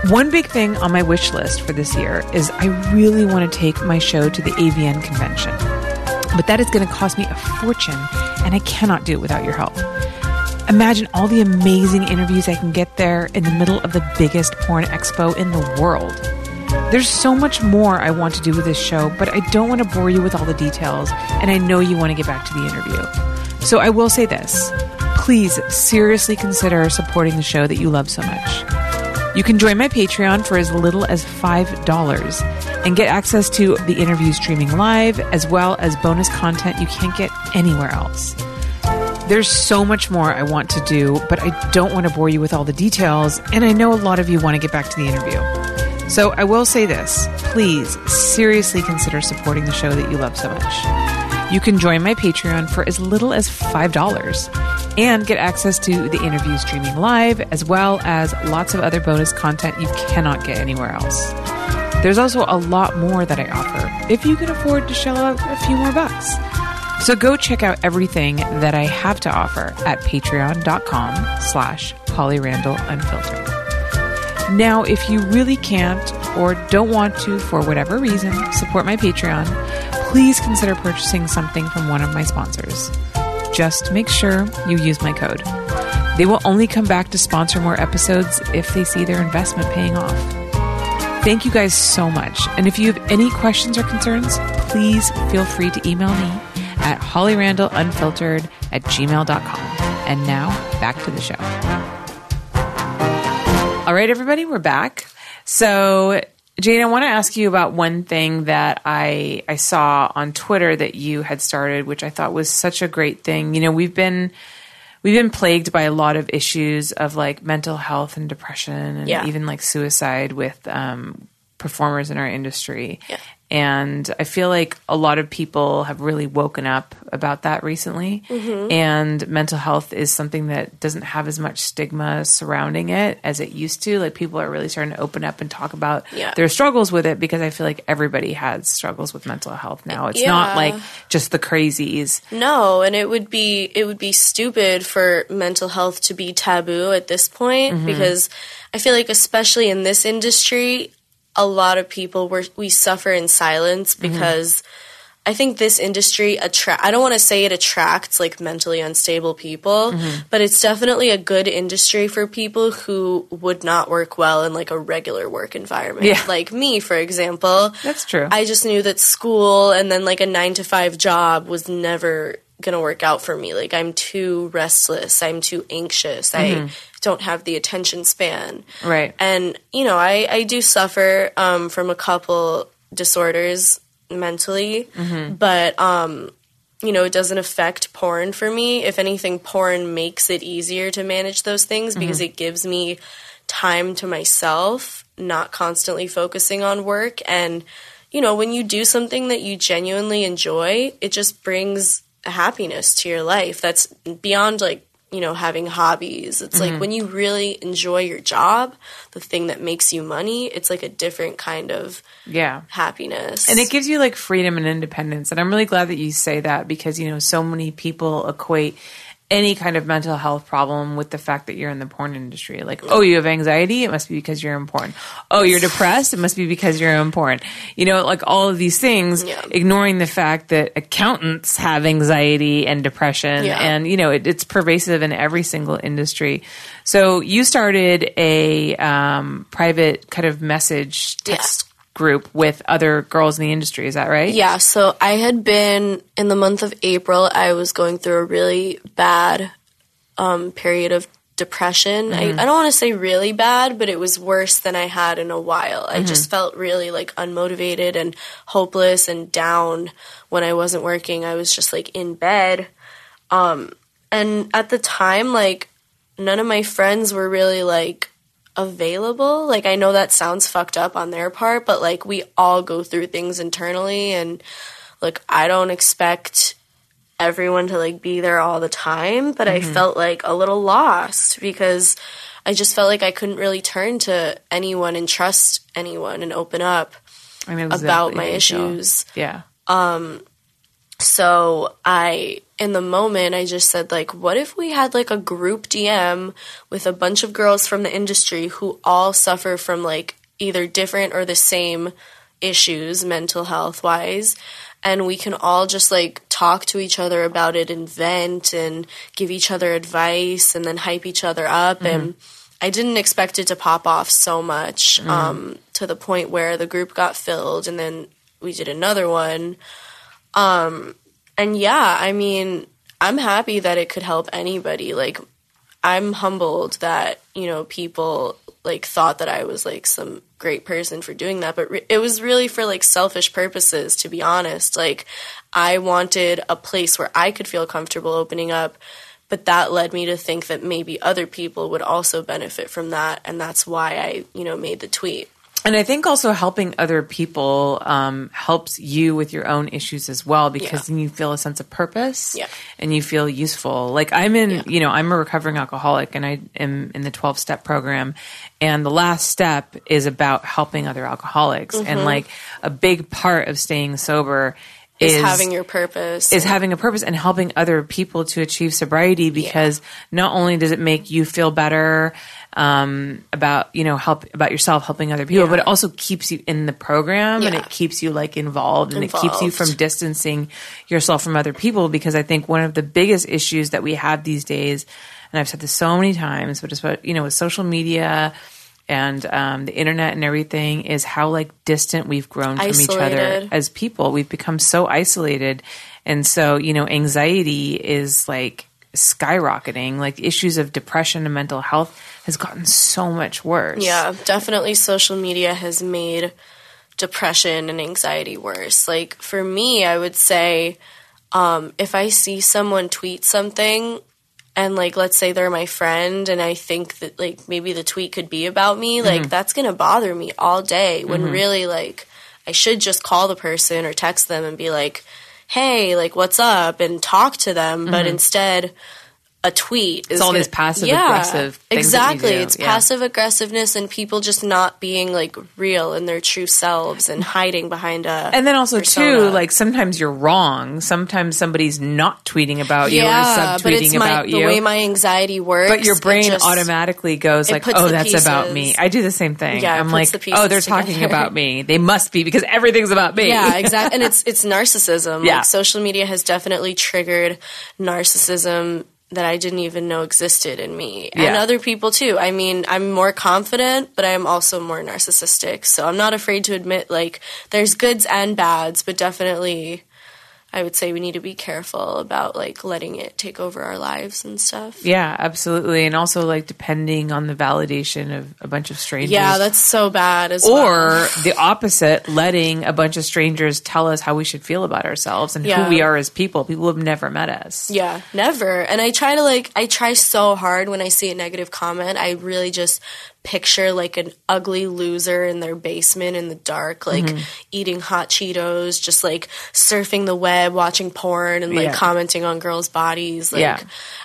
One big thing on my wish list for this year is I really want to take my show to the AVN convention. But that is going to cost me a fortune, and I cannot do it without your help. Imagine all the amazing interviews I can get there in the middle of the biggest porn expo in the world. There's so much more I want to do with this show, but I don't want to bore you with all the details, and I know you want to get back to the interview. So I will say this please seriously consider supporting the show that you love so much. You can join my Patreon for as little as $5 and get access to the interview streaming live as well as bonus content you can't get anywhere else. There's so much more I want to do, but I don't want to bore you with all the details, and I know a lot of you want to get back to the interview. So I will say this please seriously consider supporting the show that you love so much. You can join my Patreon for as little as $5 and get access to the interview streaming live, as well as lots of other bonus content you cannot get anywhere else. There's also a lot more that I offer if you can afford to shell out a few more bucks. So go check out everything that I have to offer at patreon.com slash Unfiltered. Now, if you really can't or don't want to, for whatever reason, support my Patreon, please consider purchasing something from one of my sponsors. Just make sure you use my code. They will only come back to sponsor more episodes if they see their investment paying off. Thank you guys so much. And if you have any questions or concerns, please feel free to email me at hollyrandallunfiltered at gmail.com. And now back to the show. All right, everybody, we're back. So, Jane, I want to ask you about one thing that I I saw on Twitter that you had started, which I thought was such a great thing. You know, we've been we've been plagued by a lot of issues of like mental health and depression and Yeah. even like suicide with um, performers in our industry. Yeah. And I feel like a lot of people have really woken up about that recently. Mm-hmm. And mental health is something that doesn't have as much stigma surrounding it as it used to. Like people are really starting to open up and talk about Yeah. their struggles with it because I feel like everybody has struggles with mental health now. It's Yeah. not like just the crazies. No, and it would be it would be stupid for mental health to be taboo at this point because I feel like especially in this industry, a lot of people were we suffer in silence mm-hmm. because I think this industry attract I don't want to say it attracts like mentally unstable people, mm-hmm. but it's definitely a good industry for people who would not work well in like a regular work environment. Yeah. Like me, for example. That's true. I just knew that school and then like a nine to five job was never gonna work out for me. Like I'm too restless. I'm too anxious. I don't have the attention span. Right. And you know, I I do suffer um, from a couple disorders mentally, but um, you know, it doesn't affect porn for me. If anything, porn makes it easier to manage those things because it gives me time to myself, not constantly focusing on work. And, you know, when you do something that you genuinely enjoy, it just brings happiness to your life. That's beyond like, you know, having hobbies. It's like mm-hmm. when you really enjoy your job, the thing that makes you money, it's like a different kind of Yeah. happiness. And it gives you like freedom and independence. And I'm really glad that you say that because, you know, so many people equate any kind of mental health problem with the fact that you're in the porn industry. Like, oh, you have anxiety? It must be because you're in porn. Oh, you're depressed? It must be because you're in porn. You know, like all of these things, Yeah. ignoring the fact that accountants have anxiety and depression. Yeah. And, you know, it, it's pervasive in every single industry. So you started a um, private kind of message text group with other girls in the industry. Is that right? Yeah, so I had been in the month of April, I was going through a really bad um, period of depression. I, I don't want to say really bad, but it was worse than I had in a while. I just felt really like unmotivated and hopeless and down when I wasn't working. I was just like in bed. Um, and at the time, like, none of my friends were really like available. Like I know that sounds fucked up on their part, but like we all go through things internally and like I don't expect everyone to like be there all the time, but I felt like a little lost because I just felt like I couldn't really turn to anyone and trust anyone and open up I know exactly about my issues. Yeah. Um, so I, in the moment, I just said, like, what if we had like a group DM with a bunch of girls from the industry who all suffer from like either different or the same issues, mental health wise, and we can all just like talk to each other about it and vent and give each other advice and then hype each other up. And mm-hmm. I didn't expect it to pop off so much mm-hmm. um, to the point where the group got filled and then we did another one um, and yeah, I mean, I'm happy that it could help anybody. Like, I'm humbled that, you know, people like thought that I was like some great person for doing that, but re- it was really for like selfish purposes to be honest. Like I wanted a place where I could feel comfortable opening up, but that led me to think that maybe other people would also benefit from that and that's why I, you know, made the tweet. And I think also helping other people um, helps you with your own issues as well because Yeah. then you feel a sense of purpose Yeah. and you feel useful. Like I'm in, Yeah. you know, I'm a recovering alcoholic and I am in the 12 step program. And the last step is about helping other alcoholics. And like a big part of staying sober Is, is, having your purpose. is having a purpose and helping other people to achieve sobriety because not only does it make you feel better um, about you know help about yourself helping other people Yeah. but it also keeps you in the program and it keeps you like involved and it keeps you from distancing yourself from other people because i think one of the biggest issues that we have these days and i've said this so many times but it's about you know with social media and um, the internet and everything is how like distant we've grown from each other as people. We've become so isolated. And so, you know, anxiety is like skyrocketing. Like issues of depression and mental health has gotten so much worse. Yeah, definitely social media has made depression and anxiety worse. Like for me, I would say um, if I see someone tweet something and like let's say they're my friend and I think that like maybe the tweet could be about me, like mm-hmm. that's going to bother me all day when mm-hmm. really like I should just call the person or text them and be like, "Hey, like what's up?" and talk to them, but mm-hmm. instead a tweet is all gonna- passive-aggressive things that you Exactly, it's yeah. passive aggressiveness and people just not being like real in their true selves and hiding behind a. And then also persona. too, like sometimes you're wrong. Sometimes somebody's not tweeting about you or yeah, but subtweeting it's my, about the way my anxiety works. but your brain just- automatically goes like, "Oh, that's about me." I do the same thing. Yeah, I'm like, the "Oh, they're pieces talking together. about me. They must be because everything's about me." Yeah, exactly. and it's it's narcissism. Yeah. Like social media has definitely triggered narcissism that I didn't even know existed in me. And other people too. I mean, I'm more confident, but I'm also more narcissistic. So I'm not afraid to admit like there's goods and bads, but definitely I would say we need to be careful about like letting it take over our lives and stuff. Yeah, absolutely. And also like depending on the validation of a bunch of strangers. Yeah, that's so bad as well. or the opposite, letting a bunch of strangers tell us how we should feel about ourselves and Yeah. who we are as people. People who have never met us. Yeah, never. And I try to like I try so hard when I see a negative comment. I really just picture like an ugly loser in their basement in the dark, like Mm-hmm. eating hot Cheetos, just like surfing the web, watching porn and like Yeah. commenting on girls' bodies. Like Yeah.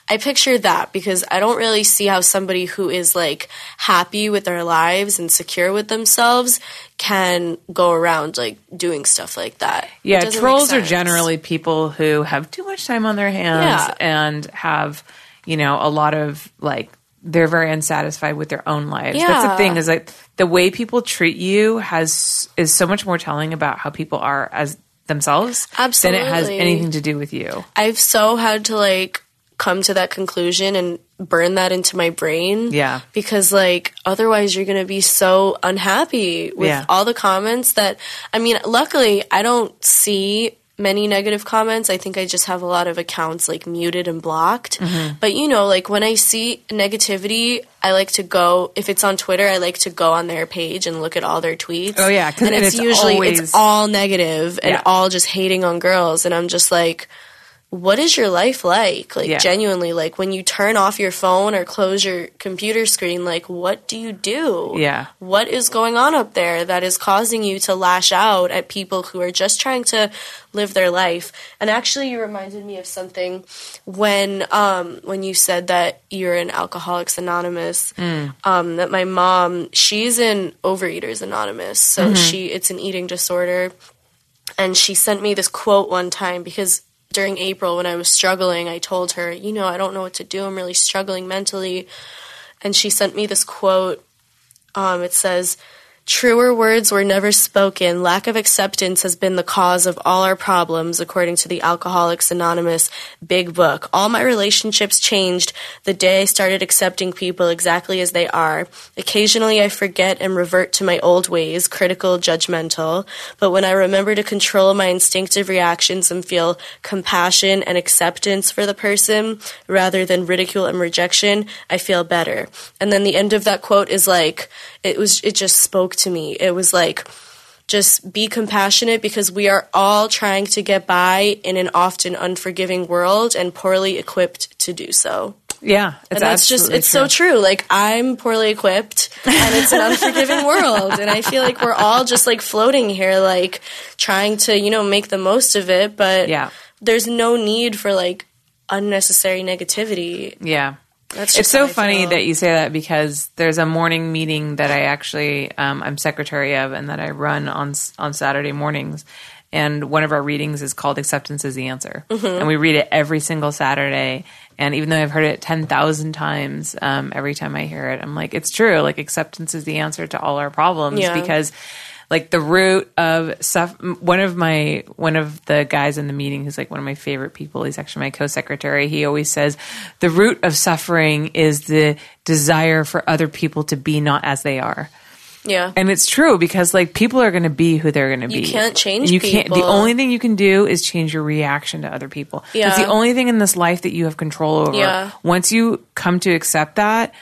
I picture that because I don't really see how somebody who is like happy with their lives and secure with themselves can go around like doing stuff like that. Yeah, trolls are generally people who have too much time on their hands Yeah. and have, you know, a lot of like they're very unsatisfied with their own lives. That's the thing is like the way people treat you has is so much more telling about how people are as themselves Absolutely. than it has anything to do with you. I've so had to like come to that conclusion and burn that into my brain. Yeah. Because like otherwise you're going to be so unhappy with Yeah. all the comments that I mean, luckily I don't see many negative comments. I think I just have a lot of accounts like muted and blocked. Mm-hmm. But you know, like when I see negativity, I like to go if it's on Twitter, I like to go on their page and look at all their tweets. Oh, yeah, and it's, it's usually always- it's all negative and Yeah. all just hating on girls and I'm just like what is your life like? Like Yeah. genuinely, like when you turn off your phone or close your computer screen, like what do you do? Yeah. What is going on up there that is causing you to lash out at people who are just trying to live their life? And actually you reminded me of something when um when you said that you're in Alcoholics Anonymous, um, that my mom, she's in Overeaters Anonymous. So she it's an eating disorder and she sent me this quote one time because during April when I was struggling, I told her, you know, I don't know what to do. I'm really struggling mentally. And she sent me this quote. Um, it says, Truer words were never spoken. Lack of acceptance has been the cause of all our problems, according to the Alcoholics Anonymous Big Book. All my relationships changed the day I started accepting people exactly as they are. Occasionally I forget and revert to my old ways, critical, judgmental. But when I remember to control my instinctive reactions and feel compassion and acceptance for the person rather than ridicule and rejection, I feel better. And then the end of that quote is like, it was, it just spoke to me. It was like, just be compassionate because we are all trying to get by in an often unforgiving world and poorly equipped to do so. Yeah, it's and that's just it's so true. Like I'm poorly equipped and it's an unforgiving world and I feel like we're all just like floating here like trying to, you know, make the most of it, but Yeah. there's no need for like unnecessary negativity. Yeah. That's It's so funny that you say that because there's a morning meeting that I actually um, I'm secretary of and that I run on on Saturday mornings. And one of our readings is called "Acceptance is the Answer," Mm-hmm. and we read it every single Saturday. And even though I've heard it ten thousand times, um, every time I hear it, I'm like, it's true. Like acceptance is the answer to all our problems Yeah. because like the root of stuff one of my one of the guys in the meeting who's like one of my favorite people he's actually my co-secretary he always says the root of suffering is the desire for other people to be not as they are Yeah. and it's true because like people are going to be who they're going to be. You can't change You can't. The only thing you can do is change your reaction to other people. Yeah. It's the only thing in this life that you have control over. Yeah. Once you come to accept that,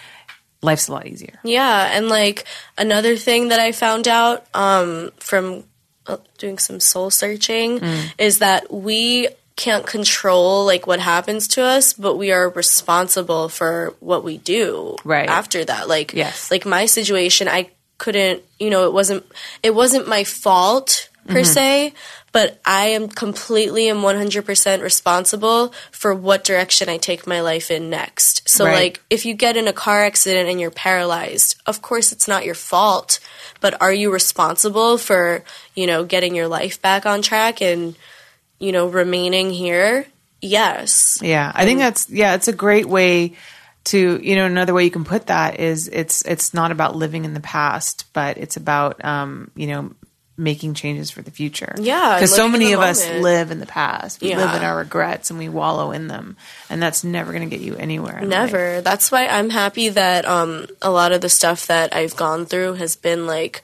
life's a lot easier. Yeah, and like another thing that I found out um, from uh, doing some soul searching Mm. is that we can't control like what happens to us, but we are responsible for what we do Right. after that. Like Yes. like my situation, I couldn't, you know, it wasn't it wasn't my fault per Mm-hmm. se, but I am completely and 100% responsible for what direction I take my life in next. So Right. like if you get in a car accident and you're paralyzed, of course it's not your fault, but are you responsible for, you know, getting your life back on track and, you know, remaining here? Yes. Yeah, I think that's yeah, it's a great way to you know another way you can put that is it's it's not about living in the past, but it's about um you know making changes for the future. Yeah, because so many of us live in the past. We Yeah. live in our regrets and we wallow in them, and that's never going to get you anywhere. in life. Never. That's why I'm happy that um, a lot of the stuff that I've gone through has been like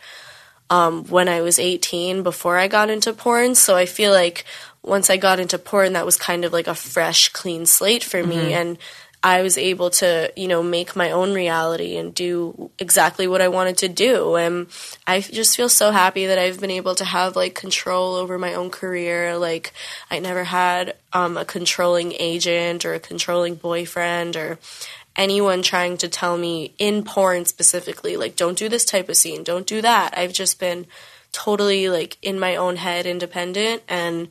um, when I was 18 before I got into porn. So I feel like once I got into porn, that was kind of like a fresh, clean slate for me. And I was able to, you know, make my own reality and do exactly what I wanted to do. And I just feel so happy that I've been able to have like control over my own career. Like I never had um, a controlling agent or a controlling boyfriend or anyone trying to tell me in porn specifically, like, don't do this type of scene, don't do that. I've just been totally like in my own head, independent, and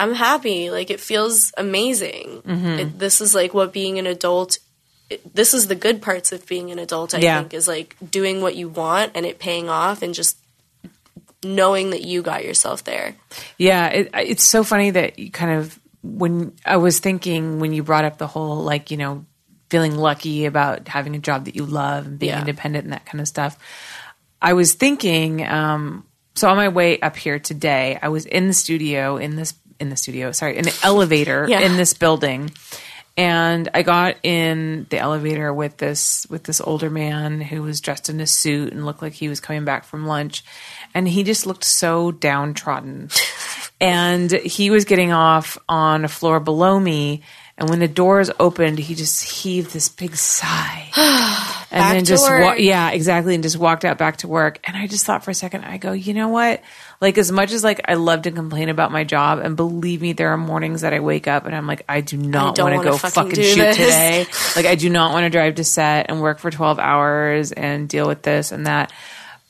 I'm happy. Like, it feels amazing. It, this is like what being an adult. It, this is the good parts of being an adult. I Yeah. think is like doing what you want and it paying off, and just knowing that you got yourself there. Yeah, it, it's so funny that you kind of when I was thinking when you brought up the whole like you know feeling lucky about having a job that you love and being Yeah. independent and that kind of stuff. I was thinking, um, so on my way up here today, I was in the studio in this in the studio, sorry, in the elevator Yeah. in this building. And I got in the elevator with this with this older man who was dressed in a suit and looked like he was coming back from lunch, and he just looked so downtrodden. and he was getting off on a floor below me, and when the doors opened, he just heaved this big sigh, and then just wa- yeah, exactly, and just walked out back to work. And I just thought for a second, I go, you know what? Like as much as like I love to complain about my job, and believe me, there are mornings that I wake up and I'm like, I do not want to go fucking fucking, shoot this. today. Like I do not want to drive to set and work for 12 hours and deal with this and that.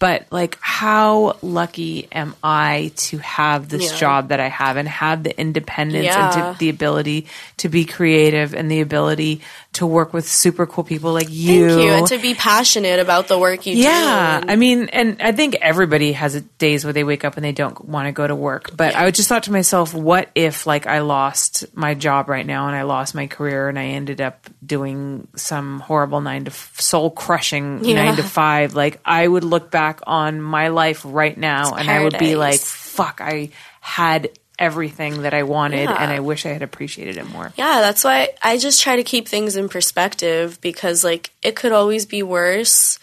But like, how lucky am I to have this Yeah. job that I have and have the independence and Yeah. to, the ability to be creative and the ability to work with super cool people like you. Thank you. And to be passionate about the work you yeah, do. Yeah. I mean, and I think everybody has days where they wake up and they don't want to go to work. But I just thought to myself, what if like I lost my job right now and I lost my career and I ended up doing some horrible nine to soul crushing Yeah. nine to five? Like I would look back on my life right now and I would be like, fuck, I had everything that I wanted Yeah. and I wish I had appreciated it more. Yeah, that's why I just try to keep things in perspective because like it could always be worse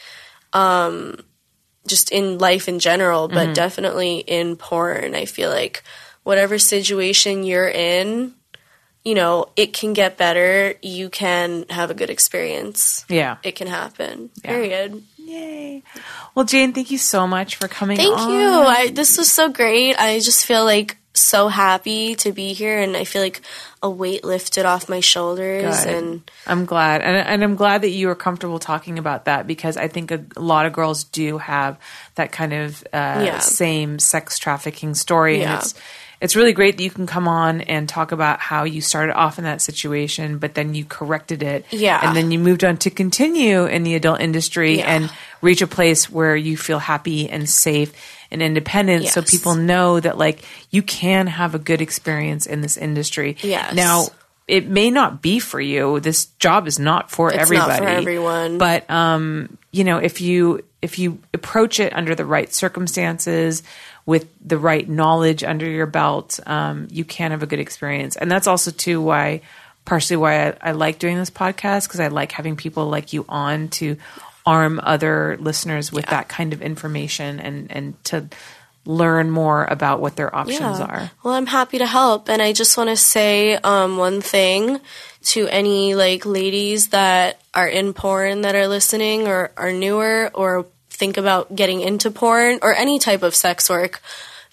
um just in life in general, but definitely in porn. I feel like whatever situation you're in, you know, it can get better. You can have a good experience. Yeah. It can happen. Period. Yay. Well, Jane, thank you so much for coming Thank on. you. I, this was so great. I just feel like so happy to be here and I feel like a weight lifted off my shoulders Good. and I'm glad, and, and I'm glad that you are comfortable talking about that because I think a, a lot of girls do have that kind of uh, Yeah. same sex trafficking story, Yeah. and it's it's really great that you can come on and talk about how you started off in that situation, but then you corrected it, Yeah. and then you moved on to continue in the adult industry Yeah. and reach a place where you feel happy and safe and independent, so people know that like you can have a good experience in this industry. Yes. Now it may not be for you. This job is not for It's not everybody. for everyone. But um, you know, if you if you approach it under the right circumstances, with the right knowledge under your belt, um, you can have a good experience. And that's also too why partially why I, I like doing this podcast because I like having people like you on to arm other listeners with that kind of information and and to learn more about what their options are. Well, I'm happy to help, and I just want to say um, one thing to any like ladies that are in porn that are listening or are newer or think about getting into porn or any type of sex work.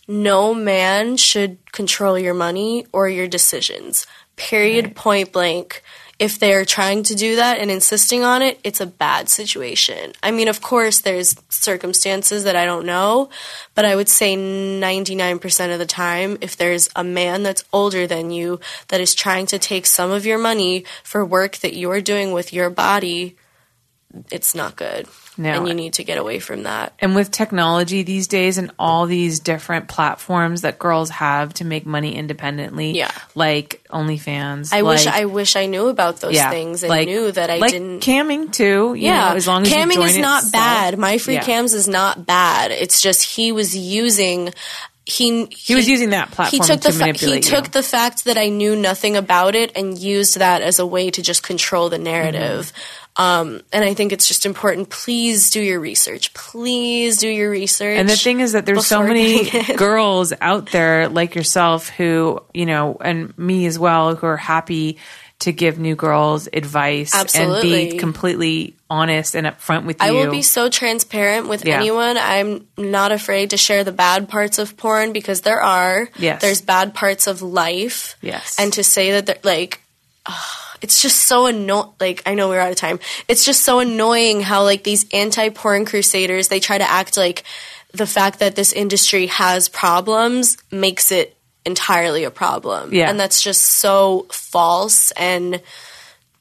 No man should control your money or your decisions. Period. Point blank. If they're trying to do that and insisting on it, it's a bad situation. I mean, of course, there's circumstances that I don't know, but I would say 99% of the time, if there's a man that's older than you that is trying to take some of your money for work that you're doing with your body, it's not good. No. And you need to get away from that. And with technology these days and all these different platforms that girls have to make money independently, Yeah. like OnlyFans. I wish I wish I knew about those yeah, things and like- knew that I like didn't camming too. You Yeah, know, as long as camming is not bad. My free Yeah. cams is not bad. It's just he was using he He was using that he platform took to the fa- he took you. the fact that I knew nothing about it and used that as a way to just control the narrative. Mm-hmm. Um, and I think it's just important. Please do your research. Please do your research. And the thing is that there's so many girls out there like yourself who, you know, and me as well, who are happy to give new girls advice and be completely honest and upfront with you. I will be so transparent with Yeah. anyone. I'm not afraid to share the bad parts of porn because there are. Yes. There's bad parts of life. Yes. And to say that, they're- like, ah, it's just so annoying. Like, I know we're out of time. It's just so annoying how, like, these anti porn crusaders, they try to act like the fact that this industry has problems makes it entirely a problem. Yeah. And that's just so false and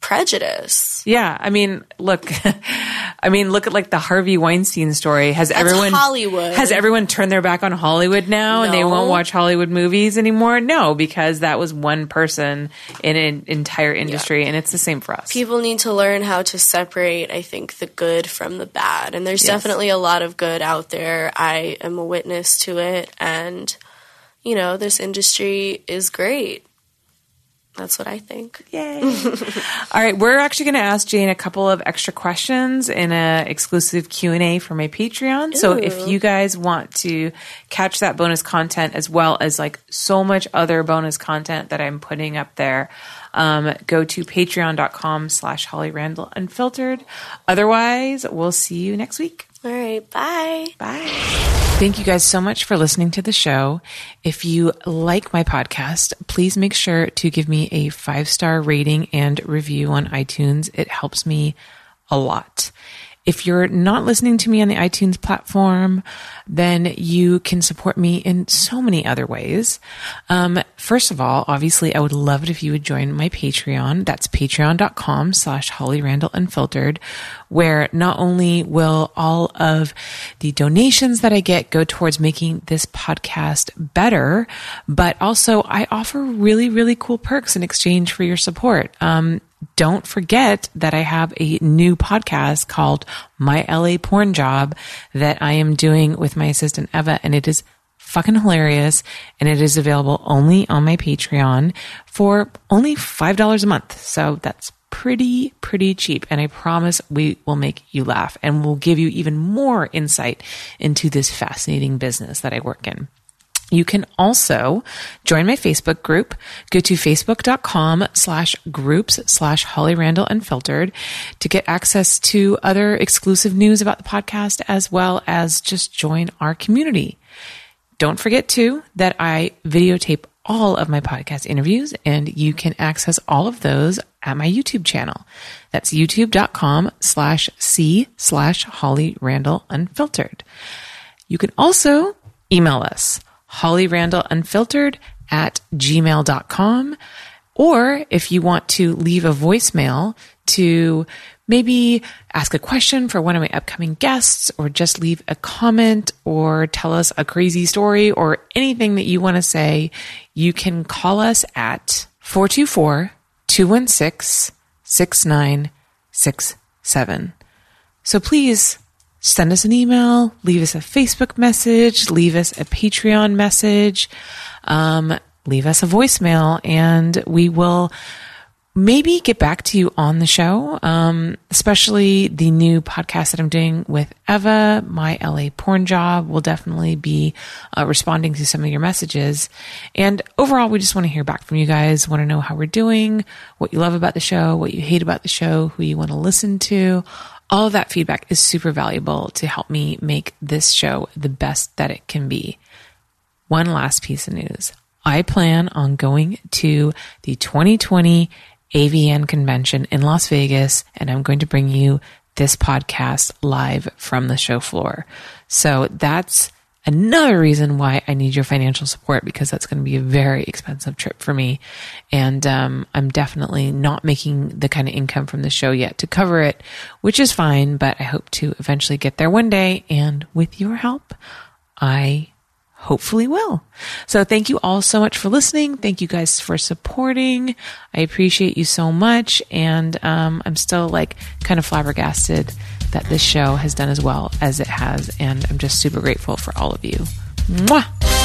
prejudice. Yeah, I mean, look, I mean, look at like the Harvey Weinstein story. Has everyone Hollywood. Has everyone turned their back on Hollywood now, and they won't watch Hollywood movies anymore? No, because that was one person in an entire industry, and it's the same for us. people need to learn how to separate i think the good from the bad and there's Yes. definitely a lot of good out there i am a witness to it and you know this industry is great that's what i think Yay! All right, we're actually going to ask Jane a couple of extra questions in a exclusive Q and A for my Patreon. So if you guys want to catch that bonus content as well as like so much other bonus content that I'm putting up there, um, go to patreon.com slash Holly Randall Unfiltered. Otherwise, we'll see you next week. All right bye Bye. Thank you guys so much for listening to the show. If you like my podcast, please make sure to give me a five star rating and review on iTunes. It helps me a lot. If you're not listening to me on the iTunes platform, then you can support me in so many other ways. Um, first of all, obviously, I would love it if you would join my Patreon. That's patreon.com slash Holly Randall Unfiltered, where not only will all of the donations that I get go towards making this podcast better, but also I offer really, really cool perks in exchange for your support. Um, don't forget that I have a new podcast called My LA Porn Job that I am doing with my assistant Eva, and it is fucking hilarious. And it is available only on my Patreon for only $5 a month. So that's pretty, pretty cheap. And I promise we will make you laugh and we'll give you even more insight into this fascinating business that I work in. You can also join my Facebook group. Go to facebook.com slash groups slash Holly Randall Unfiltered to get access to other exclusive news about the podcast as well as just join our community. Don't forget too that I videotape all of my podcast interviews and you can access all of those at my YouTube channel. That's youtube.com slash C slash Holly Randall Unfiltered. You can also email us Holly Randall Unfiltered at gmail.com. Or if you want to leave a voicemail to maybe ask a question for one of my upcoming guests or just leave a comment or tell us a crazy story or anything that you want to say, you can call us at 424 216 6967. So please send us an email, leave us a Facebook message, leave us a Patreon message, um, leave us a voicemail, and we will maybe get back to you on the show, um, especially the new podcast that I'm doing with Eva, my LA porn job will definitely be uh, responding to some of your messages. And overall, we just want to hear back from you guys, want to know how we're doing, what you love about the show, what you hate about the show, who you want to listen to. All of that feedback is super valuable to help me make this show the best that it can be. One last piece of news. I plan on going to the 2020 AVN convention in Las Vegas, and I'm going to bring you this podcast live from the show floor. So that's another reason why I need your financial support because that's going to be a very expensive trip for me. And um, I'm definitely not making the kind of income from the show yet to cover it, which is fine, but I hope to eventually get there one day. And with your help, I hopefully will. So thank you all so much for listening. Thank you guys for supporting. I appreciate you so much. And um, I'm still like kind of flabbergasted that this show has done as well as it has. And I'm just super grateful for all of you. Mwah!